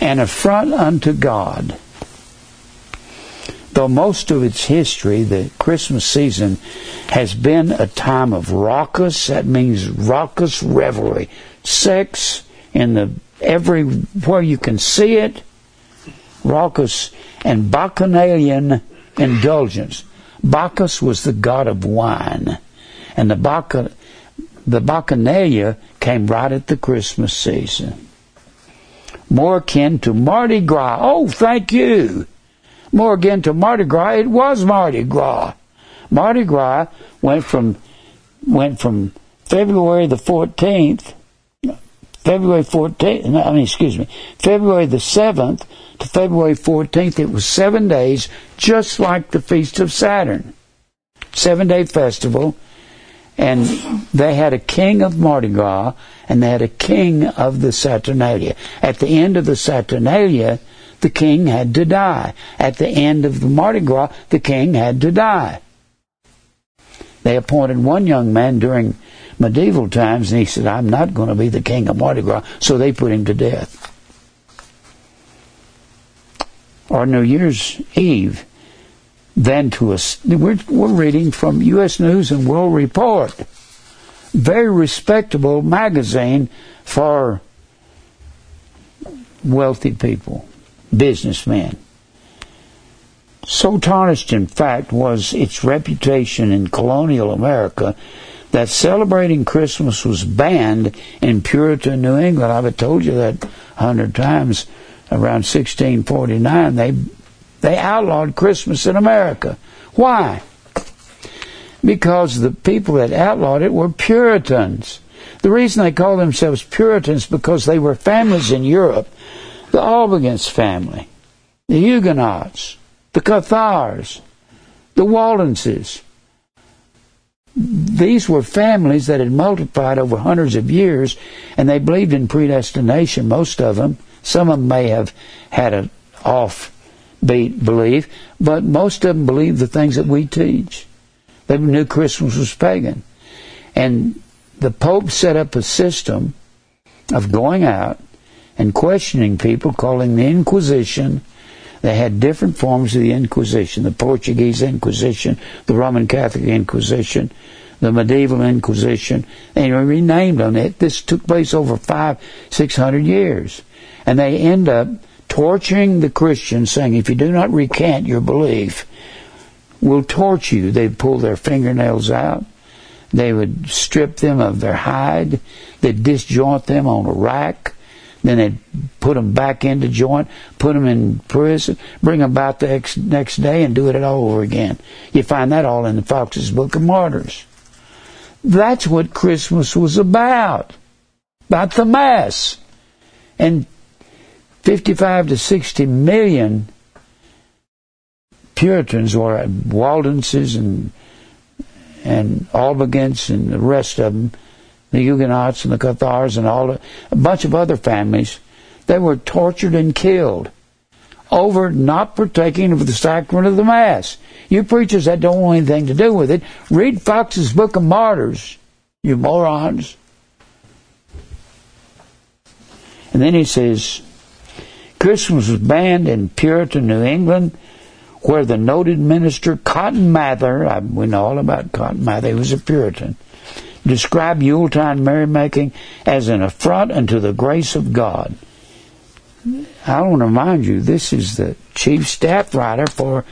An affront unto God Though most of its history, the Christmas season, has been a time of raucous, that means raucous revelry, sex in the everywhere you can see it, raucous and bacchanalian indulgence. Bacchus was the god of wine, and the Bacch- the bacchanalia came right at the Christmas season. More akin to Mardi Gras. Oh, thank you more akin to Mardi Gras, it was Mardi Gras. Mardi Gras went from went from February the 14th, February 14th, I mean, excuse me, February the 7th to February 14th. It was seven days, just like the Feast of Saturn. Seven day festival. And they had a king of Mardi Gras and they had a king of the Saturnalia. At the end of the Saturnalia, the king had to die. At the end of the Mardi Gras, the king had to die. They appointed one young man during medieval times, and he said, I'm not going to be the king of Mardi Gras, so they put him to death. Or New Year's Eve, then to us, we're, we're reading from U.S. News and World Report, very respectable magazine for wealthy people businessmen. So tarnished, in fact, was its reputation in colonial America that celebrating Christmas was banned in Puritan New England. I've told you that a hundred times. Around 1649, they they outlawed Christmas in America. Why? Because the people that outlawed it were Puritans. The reason they called themselves Puritans because they were families in Europe. The Albigen's family, the Huguenots, the Cathars, the Waldenses. These were families that had multiplied over hundreds of years, and they believed in predestination, most of them. Some of them may have had an offbeat belief, but most of them believed the things that we teach. They knew Christmas was pagan. And the Pope set up a system of going out and questioning people, calling the Inquisition. They had different forms of the Inquisition the Portuguese Inquisition, the Roman Catholic Inquisition, the Medieval Inquisition. And renamed them. It, this took place over five, six hundred years. And they end up torturing the Christians, saying, if you do not recant your belief, we'll torture you. They'd pull their fingernails out. They would strip them of their hide. They'd disjoint them on a rack. Then they'd put them back into joint, put them in prison, bring them back the next, next day, and do it all over again. You find that all in the Foxe's Book of Martyrs. That's what Christmas was about. About the Mass. And 55 to 60 million Puritans or Waldenses and and Albigens and the rest of them, the Huguenots and the Cathars and all a bunch of other families, they were tortured and killed over not partaking of the sacrament of the Mass. You preachers that don't want anything to do with it, read Foxe's Book of Martyrs, you morons. And then he says, Christmas was banned in Puritan New England where the noted minister Cotton Mather, I, we know all about Cotton Mather, he was a Puritan, described Yuletide merrymaking as an affront unto the grace of God. I want to remind you, this is the chief staff writer for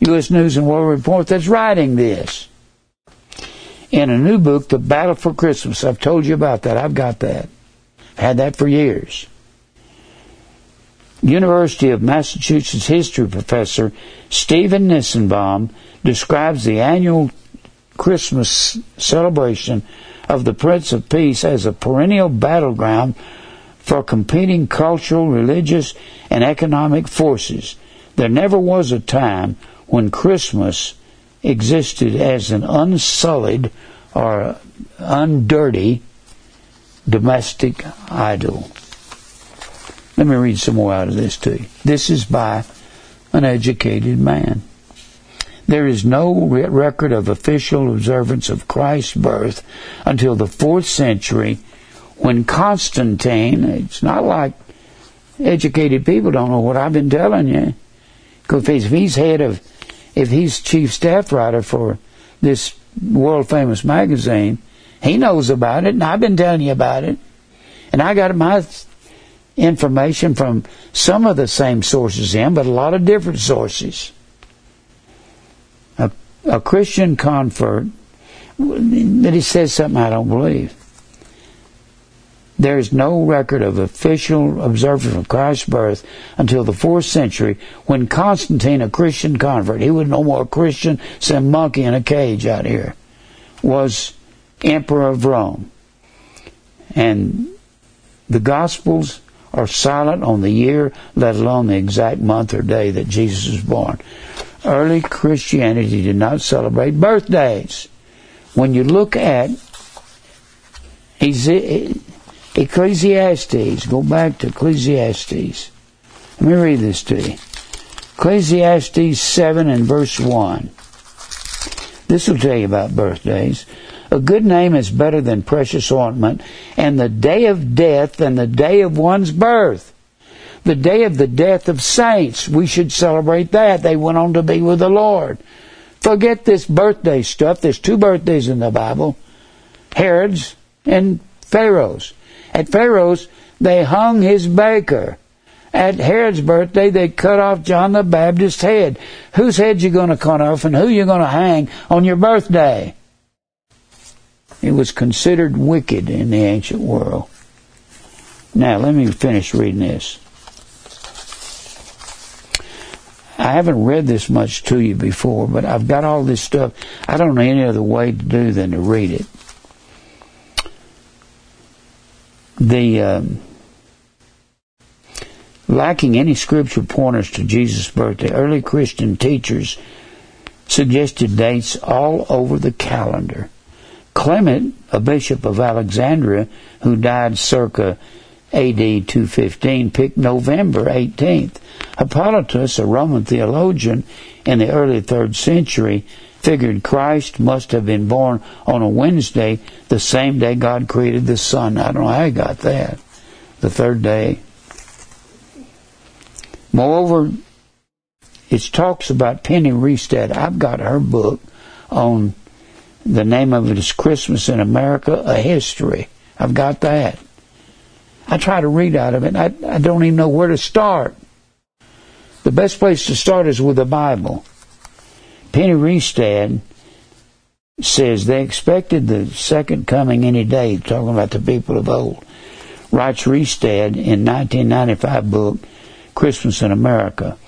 U.S. News and World Report that's writing this. In a new book, The Battle for Christmas, I've told you about that. I've got that. I've had that for years. University of Massachusetts history professor Stephen Nissenbaum describes the annual Christmas celebration of the Prince of Peace as a perennial battleground for competing cultural, religious, and economic forces. There never was a time when Christmas existed as an unsullied or undirty domestic idyll. Let me read some more out of this to you. This is by an educated man. There is no record of official observance of Christ's birth until the fourth century when Constantine, it's not like educated people don't know what I've been telling you. Because if he's head of, if he's chief staff writer for this world famous magazine, he knows about it, and I've been telling you about it. And I got my information from some of the same sources in, but a lot of different sources. A, Christian convert, that he says something I don't believe. There is no record of official observance of Christ's birth until the fourth century when Constantine, a Christian convert, he was no more a Christian than a monkey in a cage out here, was emperor of Rome. And the Gospels are silent on the year, let alone the exact month or day that Jesus was born. Early Christianity did not celebrate birthdays. When you look at Ecclesiastes, go back to Ecclesiastes. Let me read this to you. Ecclesiastes 7 and verse 1. This will tell you about birthdays. A good name is better than precious ointment, and the day of death than the day of one's birth. The day of the death of saints, we should celebrate that. They went on to be with the Lord. Forget this birthday stuff. There's two birthdays in the Bible Herod's and Pharaoh's. At Pharaoh's, they hung his baker. At Herod's birthday, they cut off John the Baptist's head. Whose head you going to cut off and who you going to hang on your birthday? It was considered wicked in the ancient world. Now, let me finish reading this. I haven't read this much to you before, but I've got all this stuff. I don't know any other way to do than to read it. The um, lacking any scripture pointers to Jesus' birthday, early Christian teachers suggested dates all over the calendar. Clement, a bishop of Alexandria who died circa AD 215, picked November 18th. Hippolytus, a Roman theologian in the early 3rd century, figured Christ must have been born on a Wednesday, the same day God created the sun. I don't know how he got that. The third day. Moreover, it talks about Penny Restad. I've got her book on the name of it is Christmas in America, a History. I've got that. I try to read out of it. I, I don't even know where to start. The best place to start is with the Bible. Penny Restad says they expected the second coming any day, talking about the people of old. Writes Restad in 1995 book, Christmas in America.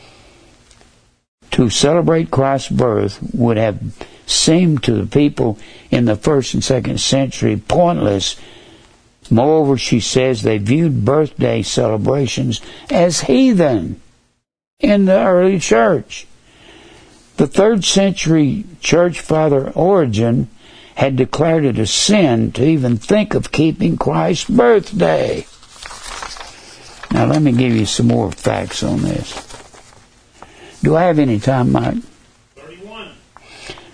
To celebrate Christ's birth would have seemed to the people in the first and second century pointless Moreover, she says they viewed birthday celebrations as heathen in the early church. The third century church father Origen had declared it a sin to even think of keeping Christ's birthday. Now, let me give you some more facts on this. Do I have any time, Mike? 31.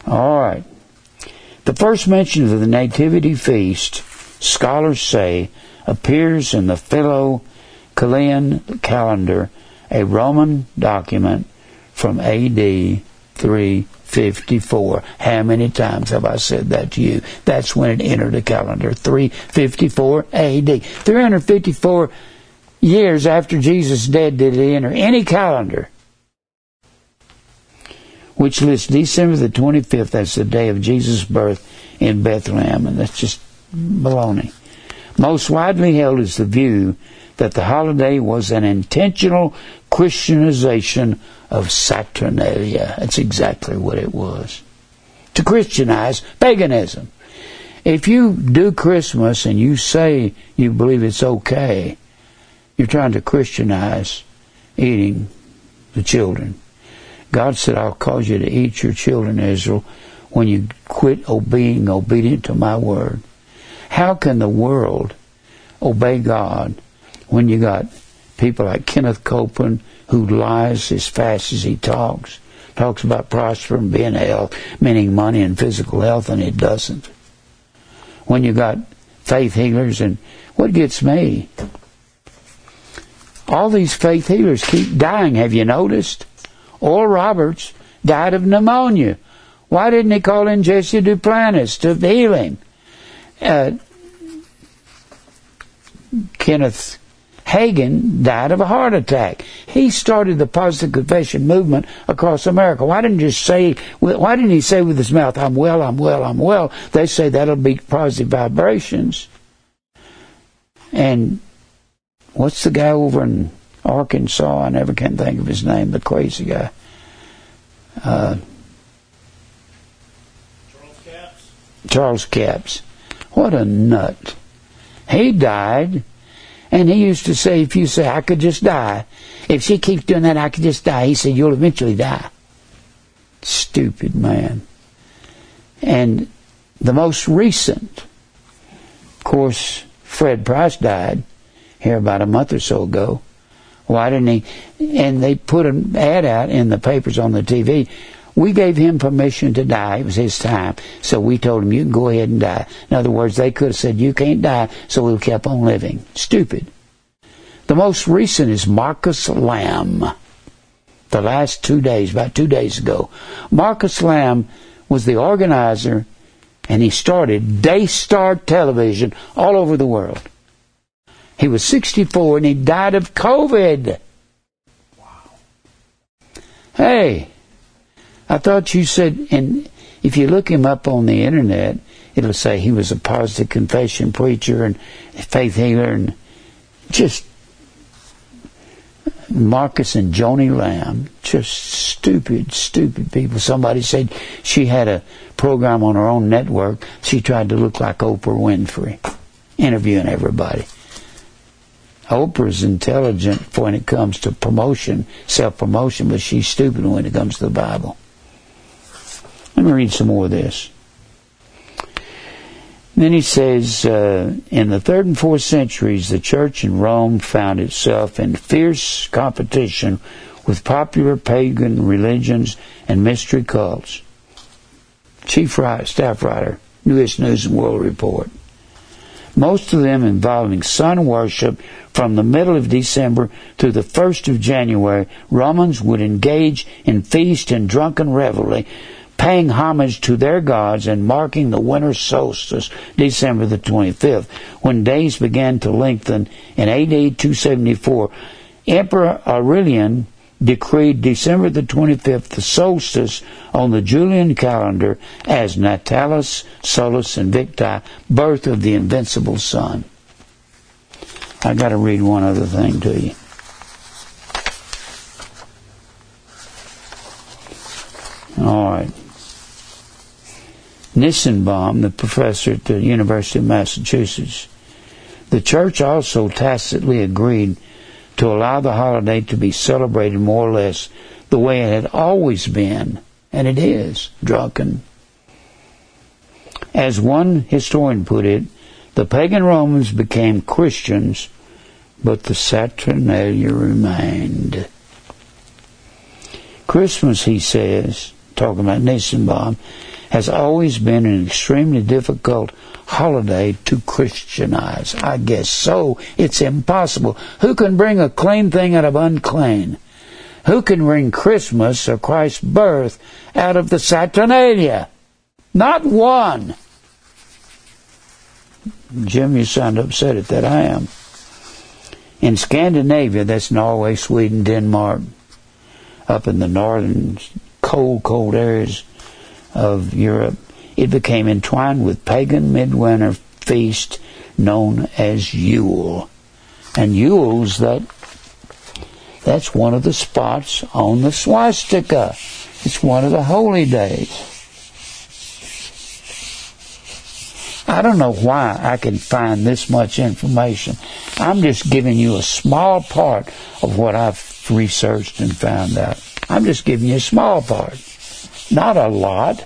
All right. The first mention of the Nativity feast scholars say, appears in the Philocalian calendar, a Roman document from AD 354. How many times have I said that to you? That's when it entered the calendar, 354 AD. 354 years after Jesus' dead did it enter any calendar which lists December the 25th as the day of Jesus' birth in Bethlehem. And that's just baloney. Most widely held is the view that the holiday was an intentional Christianization of Saturnalia. That's exactly what it was. To Christianize paganism. If you do Christmas and you say you believe it's okay, you're trying to Christianize eating the children. God said, I'll cause you to eat your children, Israel, when you quit being obedient to my word. How can the world obey God when you got people like Kenneth Copeland who lies as fast as he talks? Talks about prospering, being health, meaning money and physical health, and it doesn't. When you got faith healers, and what gets me, all these faith healers keep dying. Have you noticed? Oral Roberts died of pneumonia. Why didn't he call in Jesse Duplantis to heal him? Uh, Kenneth Hagin died of a heart attack. He started the positive confession movement across America. Why didn't he just say? Why didn't he say with his mouth, "I'm well, I'm well, I'm well"? They say that'll be positive vibrations. And what's the guy over in Arkansas? I never can think of his name. The crazy guy. Uh, Charles Capps. Charles Capps. What a nut. He died, and he used to say, if you say, I could just die, if she keeps doing that, I could just die. He said, you'll eventually die. Stupid man. And the most recent, of course, Fred Price died here about a month or so ago. Why didn't he? And they put an ad out in the papers on the TV. We gave him permission to die. It was his time. So we told him, you can go ahead and die. In other words, they could have said, you can't die, so we kept on living. Stupid. The most recent is Marcus Lamb. The last two days, about two days ago. Marcus Lamb was the organizer and he started Daystar Television all over the world. He was 64 and he died of COVID. Wow. Hey, I thought you said, and if you look him up on the internet, it'll say he was a positive confession preacher and faith healer and just Marcus and Joni Lamb, just stupid, stupid people. Somebody said she had a program on her own network. She tried to look like Oprah Winfrey, interviewing everybody. Oprah's intelligent when it comes to promotion, self promotion, but she's stupid when it comes to the Bible. Let me read some more of this. Then he says, uh, in the third and fourth centuries, the church in Rome found itself in fierce competition with popular pagan religions and mystery cults. Chief writer, staff writer, U.S. News and World Report. Most of them involving sun worship from the middle of December through the 1st of January. Romans would engage in feast and drunken revelry paying homage to their gods and marking the winter solstice, December the 25th, when days began to lengthen in AD 274. Emperor Aurelian decreed December the 25th, the solstice, on the Julian calendar as Natalis Solis Invicti, birth of the invincible sun. I got to read one other thing to you. All right. Nissenbaum, the professor at the University of Massachusetts. The church also tacitly agreed to allow the holiday to be celebrated more or less the way it had always been, and it is, drunken. As one historian put it, the pagan Romans became Christians, but the Saturnalia remained. Christmas, he says, talking about Nissenbaum, has always been an extremely difficult holiday to Christianize. I guess so. It's impossible. Who can bring a clean thing out of unclean? Who can bring Christmas or Christ's birth out of the Saturnalia? Not one. Jim, you sound upset at that. I am. In Scandinavia, that's Norway, Sweden, Denmark, up in the northern cold, cold areas of Europe, it became entwined with pagan midwinter feast known as Yule. And Yule's that that's one of the spots on the swastika. It's one of the holy days. I don't know why I can find this much information. I'm just giving you a small part of what I've researched and found out. I'm just giving you a small part. Not a lot.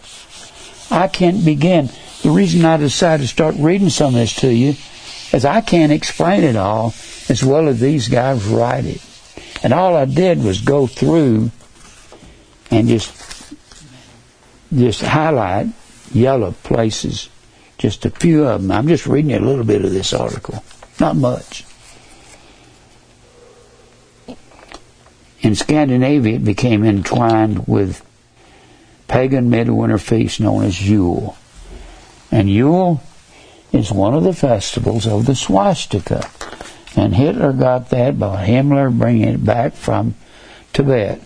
I can't begin. The reason I decided to start reading some of this to you is I can't explain it all as well as these guys write it. And all I did was go through and just just highlight yellow places, just a few of them. I'm just reading a little bit of this article, not much. In Scandinavia, it became entwined with pagan midwinter feast known as Yule. And Yule is one of the festivals of the swastika. And Hitler got that by Himmler bringing it back from Tibet.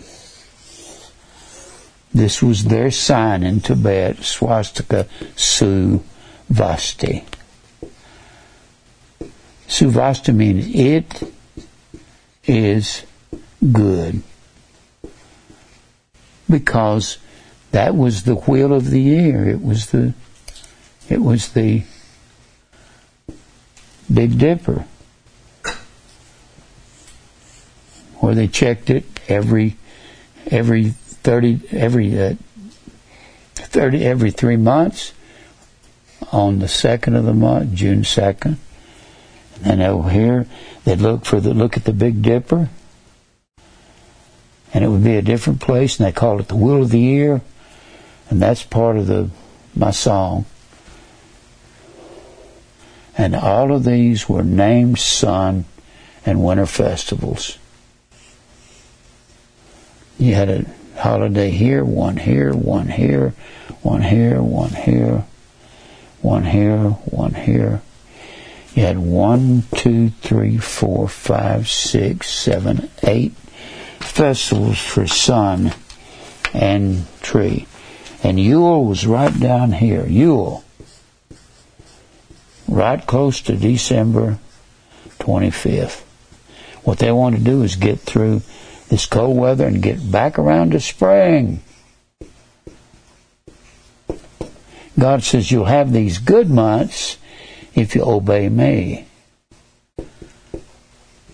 This was their sign in Tibet, swastika suvasti. Suvasti means it is good. Because that was the wheel of the year. It was the it was the Big Dipper. Where they checked it every every thirty every uh, thirty every three months on the second of the month, June second. And over here they'd look for the look at the Big Dipper. And it would be a different place and they called it the Wheel of the Year and that's part of the my song. And all of these were named sun and winter festivals. You had a holiday here, one here, one here, one here, one here, one here, one here. You had one, two, three, four, five, six, seven, eight festivals for sun and tree. And Yule was right down here. Yule. Right close to December 25th. What they want to do is get through this cold weather and get back around to spring. God says you'll have these good months if you obey me.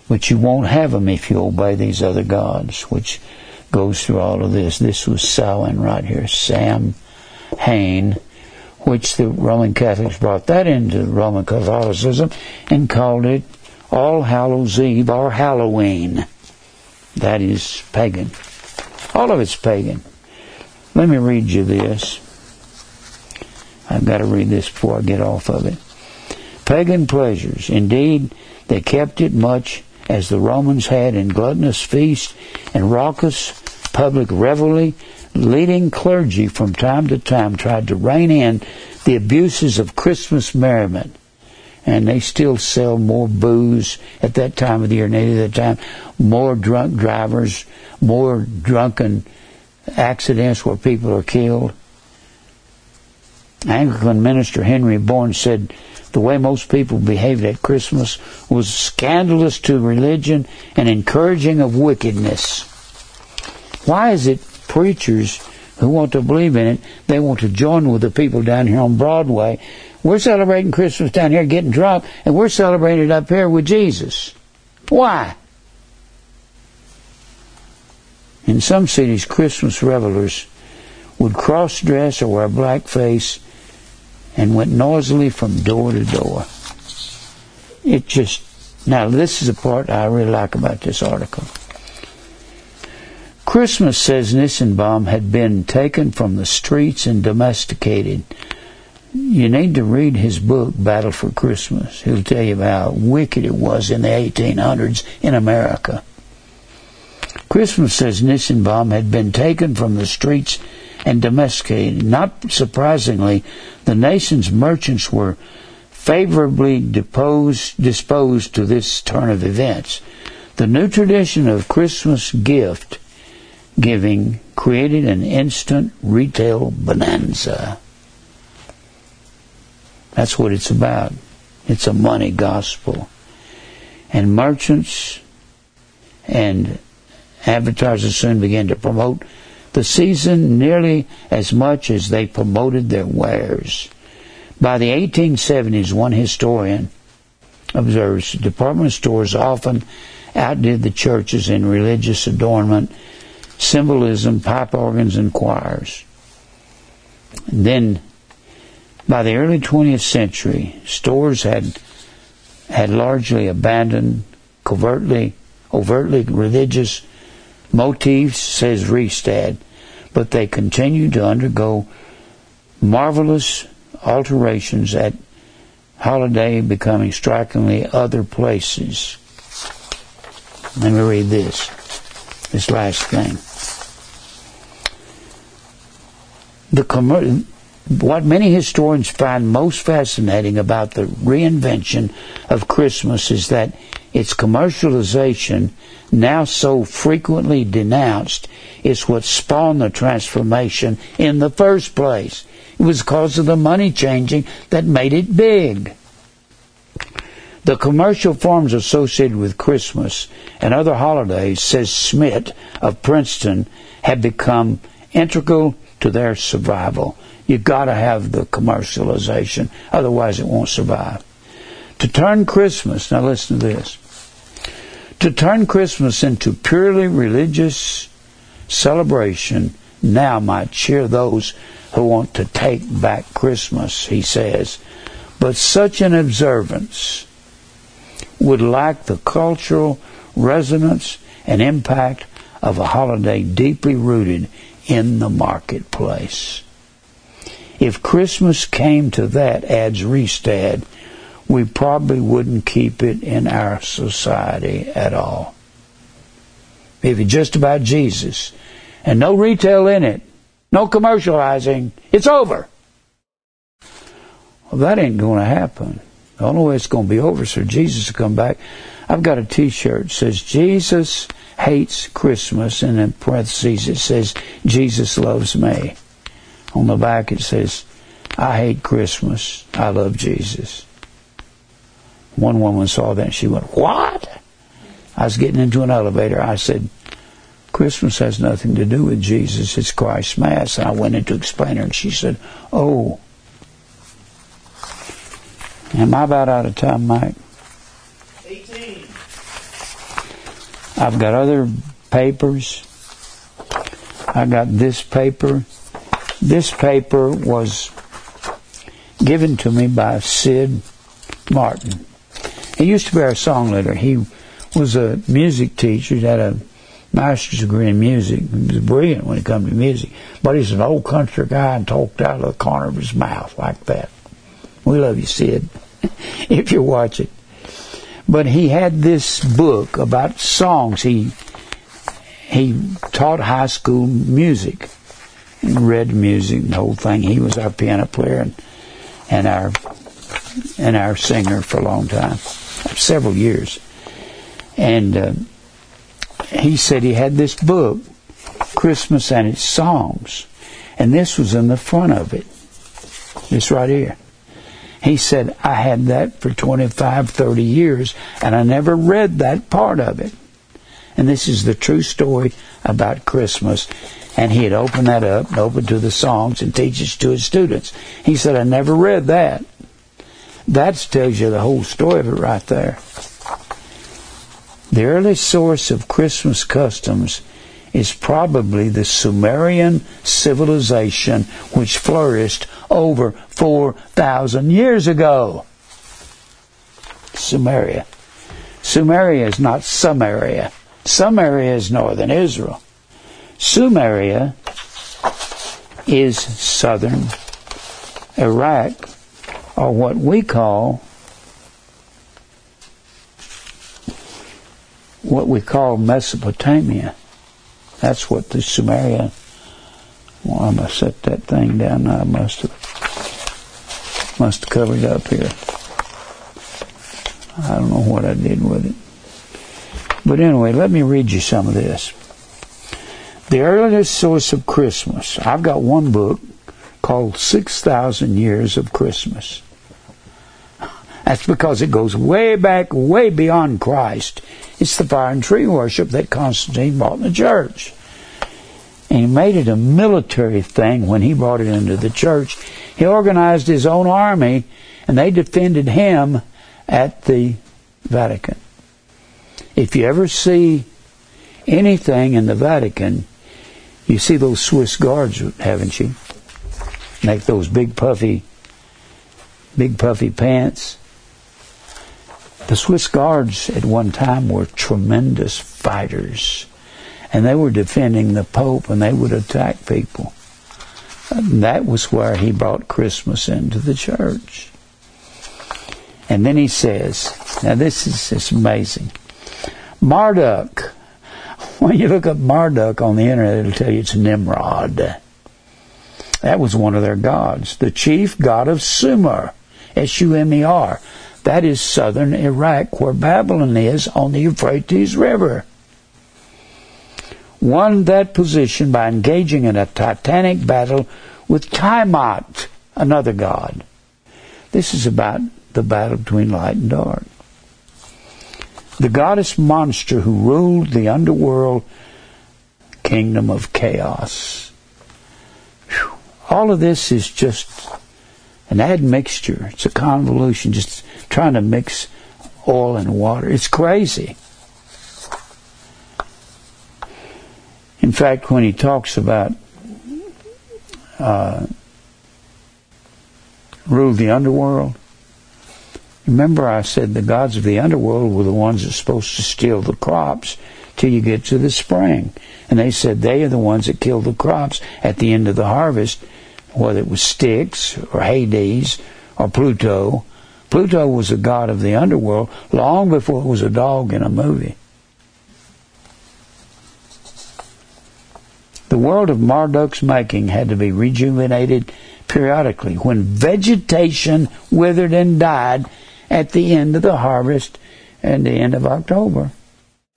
But you won't have them if you obey these other gods, which goes through all of this. This was Samhain right here, Sam Hain, which the Roman Catholics brought that into Roman Catholicism and called it All Hallows Eve or Halloween. That is pagan. All of it's pagan. Let me read you this. I've got to read this before I get off of it. Pagan pleasures. Indeed, they kept it much as the Romans had in gluttonous feasts and raucous public revelry. Leading clergy from time to time tried to rein in the abuses of Christmas merriment. And they still sell more booze at that time of the year than any other time. More drunk drivers, more drunken accidents where people are killed. Anglican minister Henry Bourne said the way most people behaved at Christmas was scandalous to religion and encouraging of wickedness. Why is it preachers who want to believe in it, they want to join with the people down here on Broadway? We're celebrating Christmas down here getting drunk, and we're celebrating it up here with Jesus. Why? In some cities, Christmas revelers would cross dress or wear blackface and went noisily from door to door. It just, now this is the part I really like about this article. Christmas, says Nissenbaum, had been taken from the streets and domesticated. You need to read his book, Battle for Christmas. He'll tell you how wicked it was in the 1800s in America. Christmas, says Nissenbaum, had been taken from the streets and domesticated. Not surprisingly, the nation's merchants were favorably deposed, disposed to this turn of events. The new tradition of Christmas gift giving created an instant retail bonanza. That's what it's about. It's a money gospel. And merchants and advertisers soon began to promote the season nearly as much as they promoted their wares. By the 1870s, one historian observes department stores often outdid the churches in religious adornment, symbolism, pipe organs, and choirs. And then, by the early 20th century, stores had had largely abandoned covertly, overtly religious motifs, says Restad, but they continued to undergo marvelous alterations at holiday becoming strikingly other places. Let me read this, this last thing. The commer- what many historians find most fascinating about the reinvention of Christmas is that its commercialization, now so frequently denounced, is what spawned the transformation in the first place. It was because of the money changing that made it big. The commercial forms associated with Christmas and other holidays, says Smith of Princeton, have become integral to their survival. You've got to have the commercialization, otherwise it won't survive. To turn Christmas, now listen to this, to turn Christmas into purely religious celebration now might cheer those who want to take back Christmas, he says. But such an observance would lack the cultural resonance and impact of a holiday deeply rooted in the marketplace. If Christmas came to that, adds Restad, we probably wouldn't keep it in our society at all. If it's just about Jesus and no retail in it, no commercializing, it's over. Well, that ain't going to happen. The only way it's going to be over is for Jesus to come back. I've got a T-shirt that says Jesus hates Christmas, and in parentheses it says, Jesus loves me. On the back it says, I hate Christmas. I love Jesus. One woman saw that and she went, What? I was getting into an elevator. I said, Christmas has nothing to do with Jesus. It's Christ's Mass. And I went in to explain her and she said, Oh. Am I about out of time, Mike? I've got other papers. I got this paper. This paper was given to me by Sid Martin. He used to be our song leader. He was a music teacher. He had a master's degree in music. He was brilliant when it came to music. But he's an old country guy and talked out of the corner of his mouth like that. We love you, Sid, if you're watching. But he had this book about songs. He he taught high school music and read music, and the whole thing. He was our piano player and and our and our singer for a long time, several years. And uh, he said he had this book, Christmas and its songs, and this was in the front of it. This right here. He said, I had that for 25, 30 years, and I never read that part of it. And this is the true story about Christmas. And he had opened that up and opened to the songs and teaches to his students. He said, I never read that. That tells you the whole story of it right there. The early source of Christmas customs is probably the Sumerian civilization which flourished over 4,000 years ago. Sumeria. Sumeria is not Samaria. Samaria is northern Israel. Sumeria is southern Iraq, or what we call what we call Mesopotamia. That's what the Sumeria. Well, I must set that thing down. I must have must have covered up here. I don't know what I did with it. But anyway, let me read you some of this. The earliest source of Christmas. I've got one book called 6,000 Years of Christmas. That's because it goes way back, way beyond Christ. It's the fire and tree worship that Constantine brought in the church. And he made it a military thing when he brought it into the church. He organized his own army, and they defended him at the Vatican. If you ever see anything in the Vatican, you see those Swiss guards, haven't you? Make those big puffy, big puffy pants. The Swiss guards at one time were tremendous fighters, and they were defending the Pope, and they would attack people. And that was where he brought Christmas into the church. And then he says, now this is it's amazing. Marduk. When you look up Marduk on the internet, it'll tell you it's Nimrod. That was one of their gods. The chief god of Sumer. S-U-M-E-R. That is southern Iraq, where Babylon is on the Euphrates River. Won that position by engaging in a titanic battle with Tiamat, another god. This is about the battle between light and dark. The goddess monster who ruled the underworld kingdom of chaos. Whew. All of this is just an admixture. It's a convolution, just trying to mix oil and water. It's crazy. In fact, when he talks about uh, rule the underworld, remember I said the gods of the underworld were the ones that's supposed to steal the crops till you get to the spring. And they said they are the ones that kill the crops at the end of the harvest, whether it was Styx or Hades or Pluto. Pluto was a god of the underworld long before it was a dog in a movie. The world of Marduk's making had to be rejuvenated periodically when vegetation withered and died at the end of the harvest and the end of October.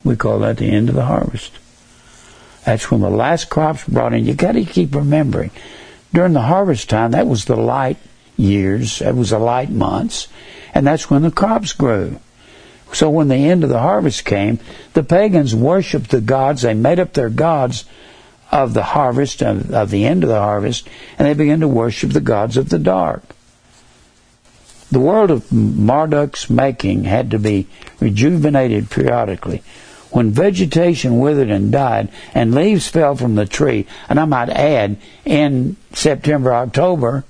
We call that the end of the harvest. That's when the last crops brought in. You got to keep remembering. During the harvest time, that was the light years. That was the light months. And that's when the crops grew. So when the end of the harvest came, the pagans worshiped the gods. They made up their gods of the harvest, of, of the end of the harvest, and they began to worship the gods of the dark. The world of Marduk's making had to be rejuvenated periodically. When vegetation withered and died and leaves fell from the tree, and I might add, in September, October,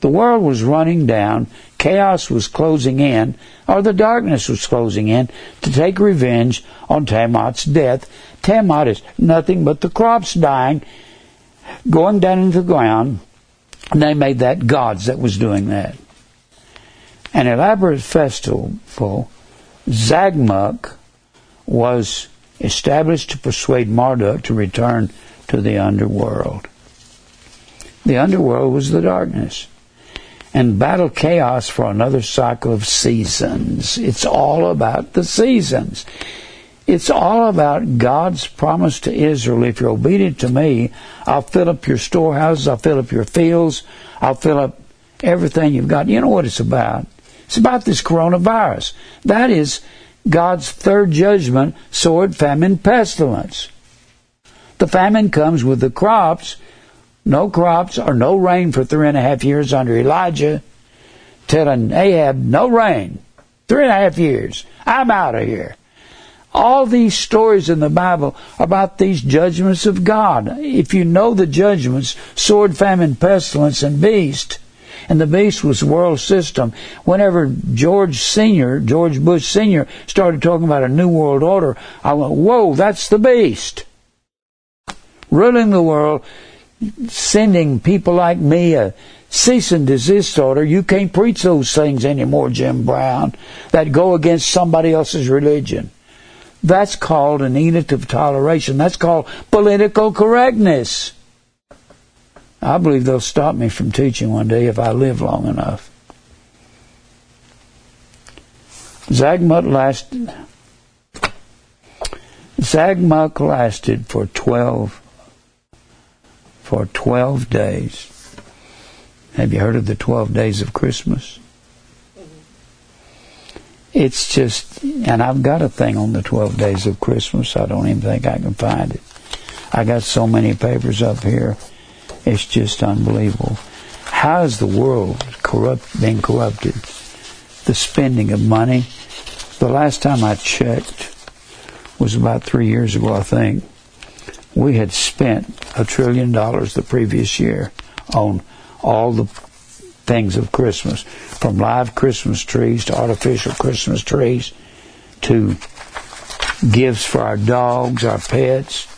the world was running down, chaos was closing in, or the darkness was closing in to take revenge on Tiamat's death. Tiamat is nothing but the crops dying, going down into the ground, and they made that gods that was doing that. An elaborate festival, for Zagmuk, was established to persuade Marduk to return to the underworld. The underworld was the darkness. And battle chaos for another cycle of seasons. It's all about the seasons. It's all about God's promise to Israel. If you're obedient to me, I'll fill up your storehouses, I'll fill up your fields, I'll fill up everything you've got. You know what it's about? It's about this coronavirus. That is God's third judgment, sword, famine, pestilence. The famine comes with the crops, no crops or no rain for three and a half years under Elijah, telling Ahab, no rain. Three and a half years. I'm out of here. All these stories in the Bible about these judgments of God. If you know the judgments, sword, famine, pestilence, and beast, and the beast was the world system. Whenever George Senior, George Bush Senior, started talking about a new world order, I went, "Whoa, that's the beast." Ruling the world, sending people like me a cease and desist order. You can't preach those things anymore, Jim Brown, that go against somebody else's religion. That's called an edict of toleration. That's called political correctness. I believe they'll stop me from teaching one day if I live long enough. Zagmuk lasted. Zagmuk lasted for twelve for twelve days. Have you heard of the twelve days of Christmas? It's just, and I've got a thing on the twelve days of Christmas. I don't even think I can find it. I got so many papers up here. It's just unbelievable. How has the world corrupt been corrupted? The spending of money. The last time I checked was about three years ago, I think. We had spent a trillion dollars the previous year on all the things of Christmas, from live Christmas trees to artificial Christmas trees to gifts for our dogs, our pets,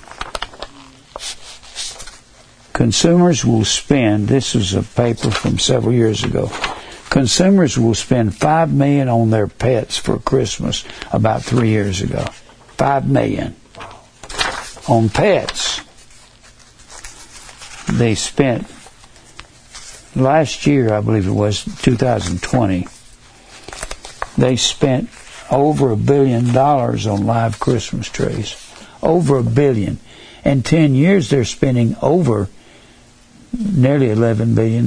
Consumers will spend, this is a paper from several years ago, consumers will spend five million on their pets for Christmas about three years ago. Five million on pets. They spent last year, I believe it was 2020, they spent over a billion dollars on live Christmas trees. Over a billion. In 10 years, they're spending over nearly $11 billion.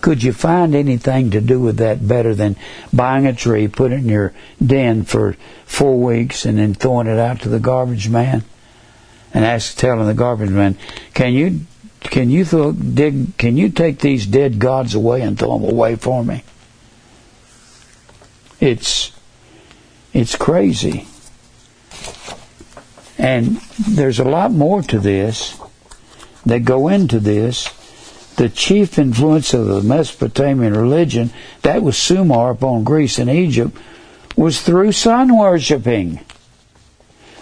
Could you find anything to do with that better than buying a tree, put it in your den for four weeks, and then throwing it out to the garbage man? And ask, telling the garbage man, "Can you, can you throw, dig, can you take these dead gods away and throw them away for me?" It's, it's crazy, and there's a lot more to this that go into this, the chief influence of the Mesopotamian religion, that was Sumer upon Greece and Egypt, was through sun worshipping.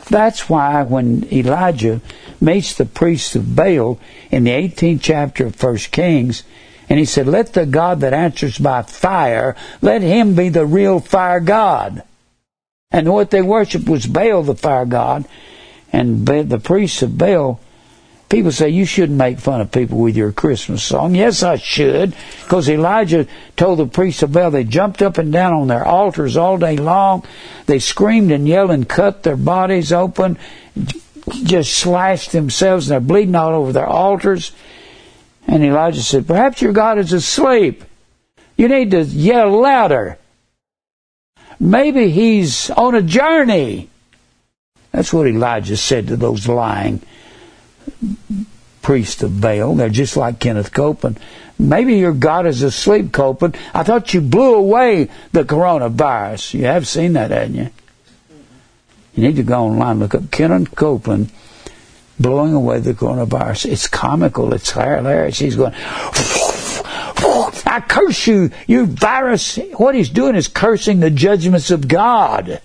That's why when Elijah meets the priests of Baal in the 18th chapter of 1 Kings, and he said, Let the God that answers by fire, let him be the real fire God. And what they worshiped was Baal, the fire God, and the priests of Baal People say you shouldn't make fun of people with your Christmas song. Yes, I should, because Elijah told the priests of Baal they jumped up and down on their altars all day long. They screamed and yelled and cut their bodies open, just slashed themselves, and they're bleeding all over their altars. And Elijah said, Perhaps your God is asleep. You need to yell louder. Maybe he's on a journey. That's what Elijah said to those lying priests of Baal. They're just like Kenneth Copeland. Maybe your God is asleep, Copeland. I thought you blew away the coronavirus. You have seen that, haven't you? You need to go online, look up Kenneth Copeland blowing away the coronavirus. It's comical. It's hilarious. He's going, I curse you, you virus. What he's doing is cursing the judgments of God.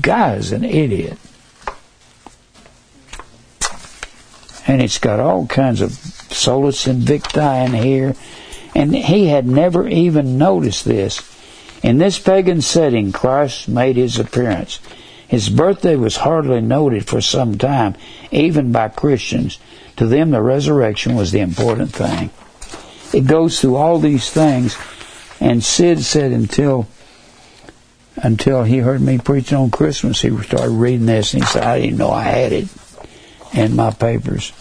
Guy's an idiot. And it's got all kinds of solus invicti in here. And he had never even noticed this. In this pagan setting, Christ made his appearance. His birthday was hardly noted for some time, even by Christians. To them, the resurrection was the important thing. It goes through all these things, and Sid said until until he heard me preaching on Christmas, he started reading this, and he said, "I didn't know I had it in my papers."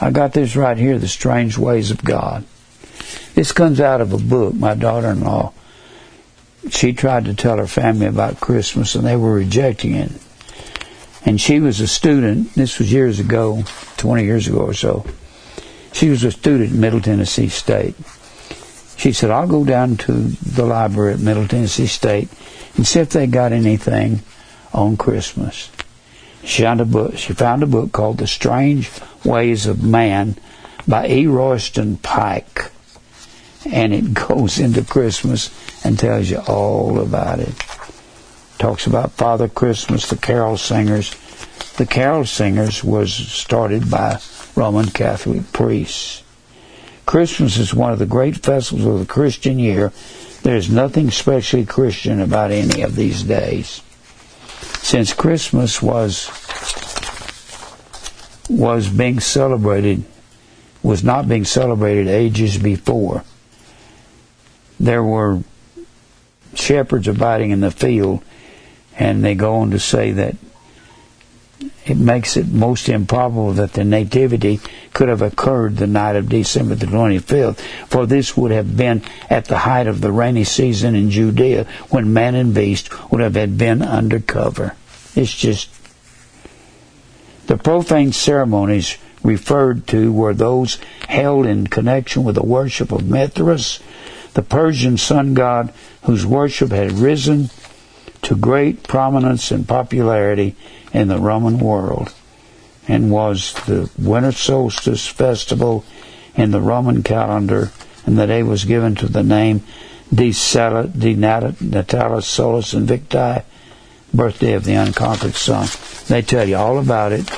I got this right here, "The Strange Ways of God." This comes out of a book my daughter-in-law she tried to tell her family about Christmas and they were rejecting it. And she was a student, this was years ago, 20 years ago or so. She was a student at Middle Tennessee State. She said, I'll go down to the library at Middle Tennessee State and see if they got anything on Christmas. She found a book, she found a book called The Strange Ways of Man by E. Royston Pike and it goes into Christmas and tells you all about it. Talks about Father Christmas, the carol singers. The carol singers was started by Roman Catholic priests. Christmas is one of the great festivals of the Christian year. There's nothing specially Christian about any of these days. Since Christmas was was being celebrated was not being celebrated ages before there were shepherds abiding in the field, and they go on to say that it makes it most improbable that the nativity could have occurred the night of December the 25th, for this would have been at the height of the rainy season in Judea when man and beast would have been under cover. It's just. The profane ceremonies referred to were those held in connection with the worship of Mithras, the Persian sun god whose worship had risen to great prominence and popularity in the Roman world and was the winter solstice festival in the Roman calendar, and the day was given to the name De, Sal- De Natalis Solis Invicti, birthday of the unconquered sun. They tell you all about it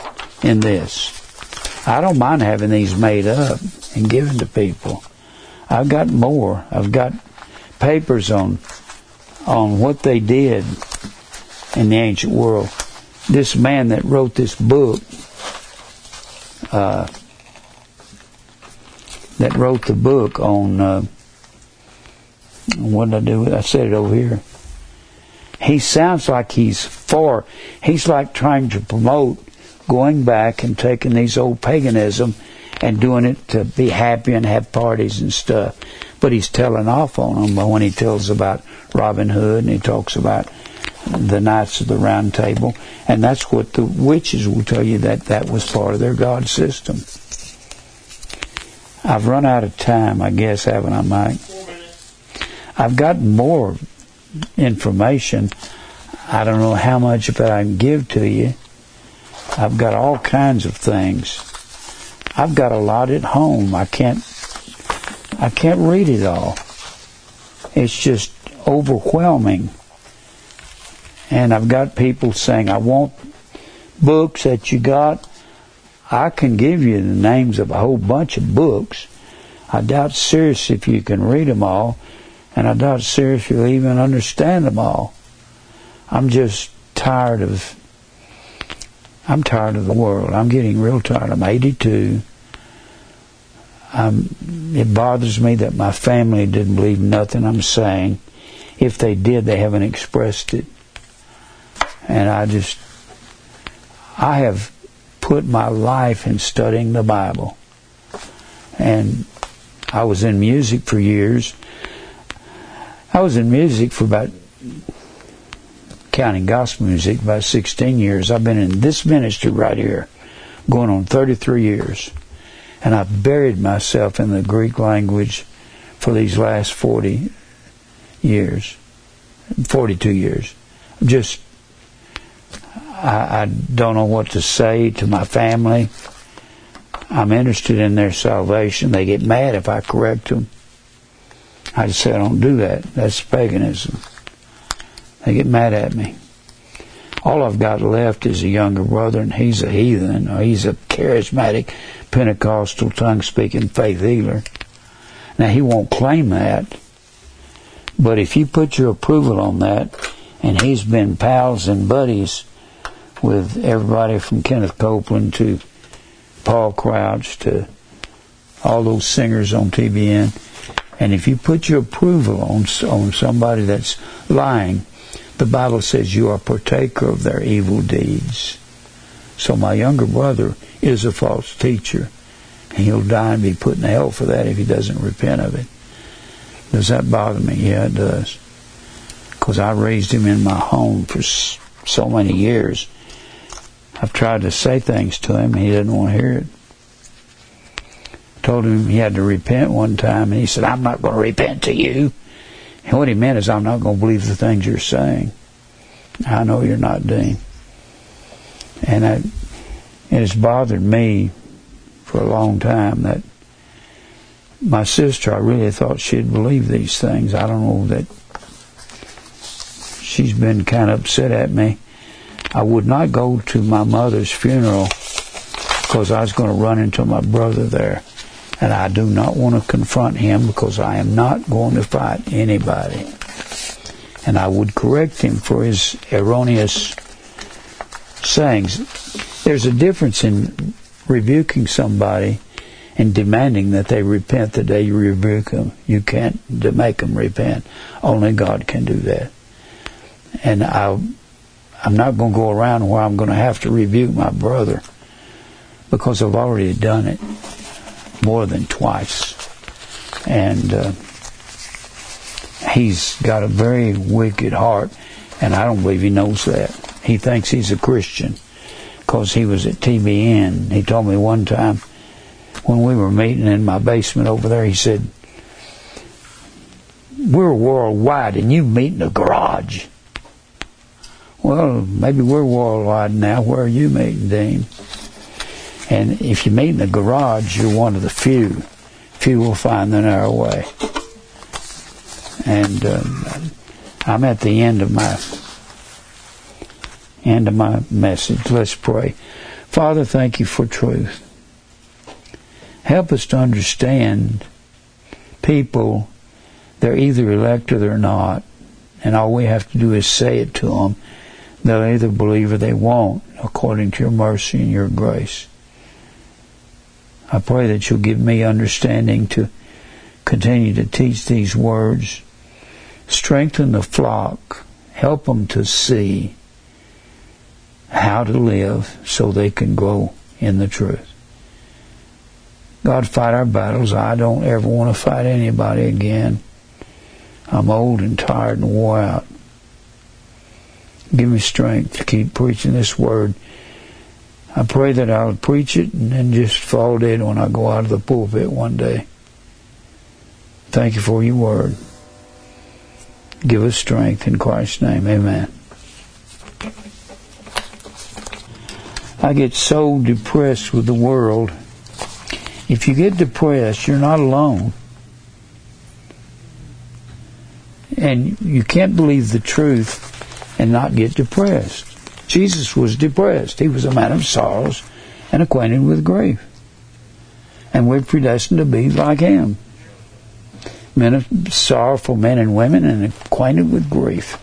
in this. I don't mind having these made up and given to people. I've got more. I've got papers on on what they did in the ancient world. This man that wrote this book, uh, that wrote the book on uh, what did I do? I said it over here. He sounds like he's for. He's like trying to promote going back and taking these old paganism and doing it to be happy and have parties and stuff. But he's telling off on them when he tells about Robin Hood and he talks about the Knights of the Round Table, and that's what the witches will tell you that that was part of their god system. I've run out of time, I guess, haven't I, Mike? I've got more information. I don't know how much of it I can give to you. I've got all kinds of things. I've got a lot at home. I can't I can't read it all. It's just overwhelming. And I've got people saying, I want books that you got. I can give you the names of a whole bunch of books. I doubt seriously if you can read them all, and I doubt seriously if you'll even understand them all. I'm just tired of I'm tired of the world. I'm getting real tired. I'm 82. I'm, it bothers me that my family didn't believe nothing I'm saying. If they did, they haven't expressed it. And I just, I have put my life in studying the Bible. And I was in music for years. I was in music for about, counting gospel music, about 16 years. I've been in this ministry right here, going on 33 years. And I've buried myself in the Greek language for these last 40 years, 42 years. Just, I, I don't know what to say to my family. I'm interested in their salvation. They get mad if I correct them. I just say I don't do that. That's paganism. They get mad at me. All I've got left is a younger brother, and he's a heathen, or he's a charismatic Pentecostal tongue speaking faith healer. Now, he won't claim that, but if you put your approval on that, and he's been pals and buddies with everybody from Kenneth Copeland to Paul Crouch to all those singers on TBN, and if you put your approval on on somebody that's lying, the Bible says you are partaker of their evil deeds. So my younger brother is a false teacher. And he'll die and be put in hell for that if he doesn't repent of it. Does that bother me? Yeah, it does. Because I raised him in my home for so many years. I've tried to say things to him, and he didn't want to hear it. Told him he had to repent one time, and he said, I'm not going to repent to you. And what he meant is, I'm not going to believe the things you're saying. I know you're not, Dean. And I, it has bothered me for a long time that my sister, I really thought she'd believe these things. I don't know that she's been kind of upset at me. I would not go to my mother's funeral because I was going to run into my brother there and I do not want to confront him because I am not going to fight anybody. And I would correct him for his erroneous sayings. There's a difference in rebuking somebody and demanding that they repent the day you rebuke them. You can't make them repent. Only God can do that. And I, I'm not going to go around where I'm going to have to rebuke my brother because I've already done it more than twice. And uh, he's got a very wicked heart, and I don't believe he knows that. He thinks he's a Christian because he was at TBN. He told me one time when we were meeting in my basement over there, he said, We're worldwide and you meet in a garage. Well, maybe we're worldwide now. Where are you meeting, Dean? And if you meet in the garage, you're one of the few. Few will find the narrow way. And um, I'm at the end of my end of my message. Let's pray. Father, thank you for truth. Help us to understand people. They're either elect or they're not. And all we have to do is say it to them. They'll either believe or they won't, according to your mercy and your grace. I pray that you'll give me understanding to continue to teach these words. Strengthen the flock. Help them to see how to live so they can grow in the truth. God, fight our battles. I don't ever want to fight anybody again. I'm old and tired and wore out. Give me strength to keep preaching this word I pray that I'll preach it and then just fall dead when I go out of the pulpit one day. Thank you for your word. Give us strength in Christ's name. Amen. I get so depressed with the world. If you get depressed, you're not alone. And you can't believe the truth and not get depressed. Jesus was depressed. He was a man of sorrows and acquainted with grief. And we're predestined to be like him. Men of sorrowful men and women and acquainted with grief.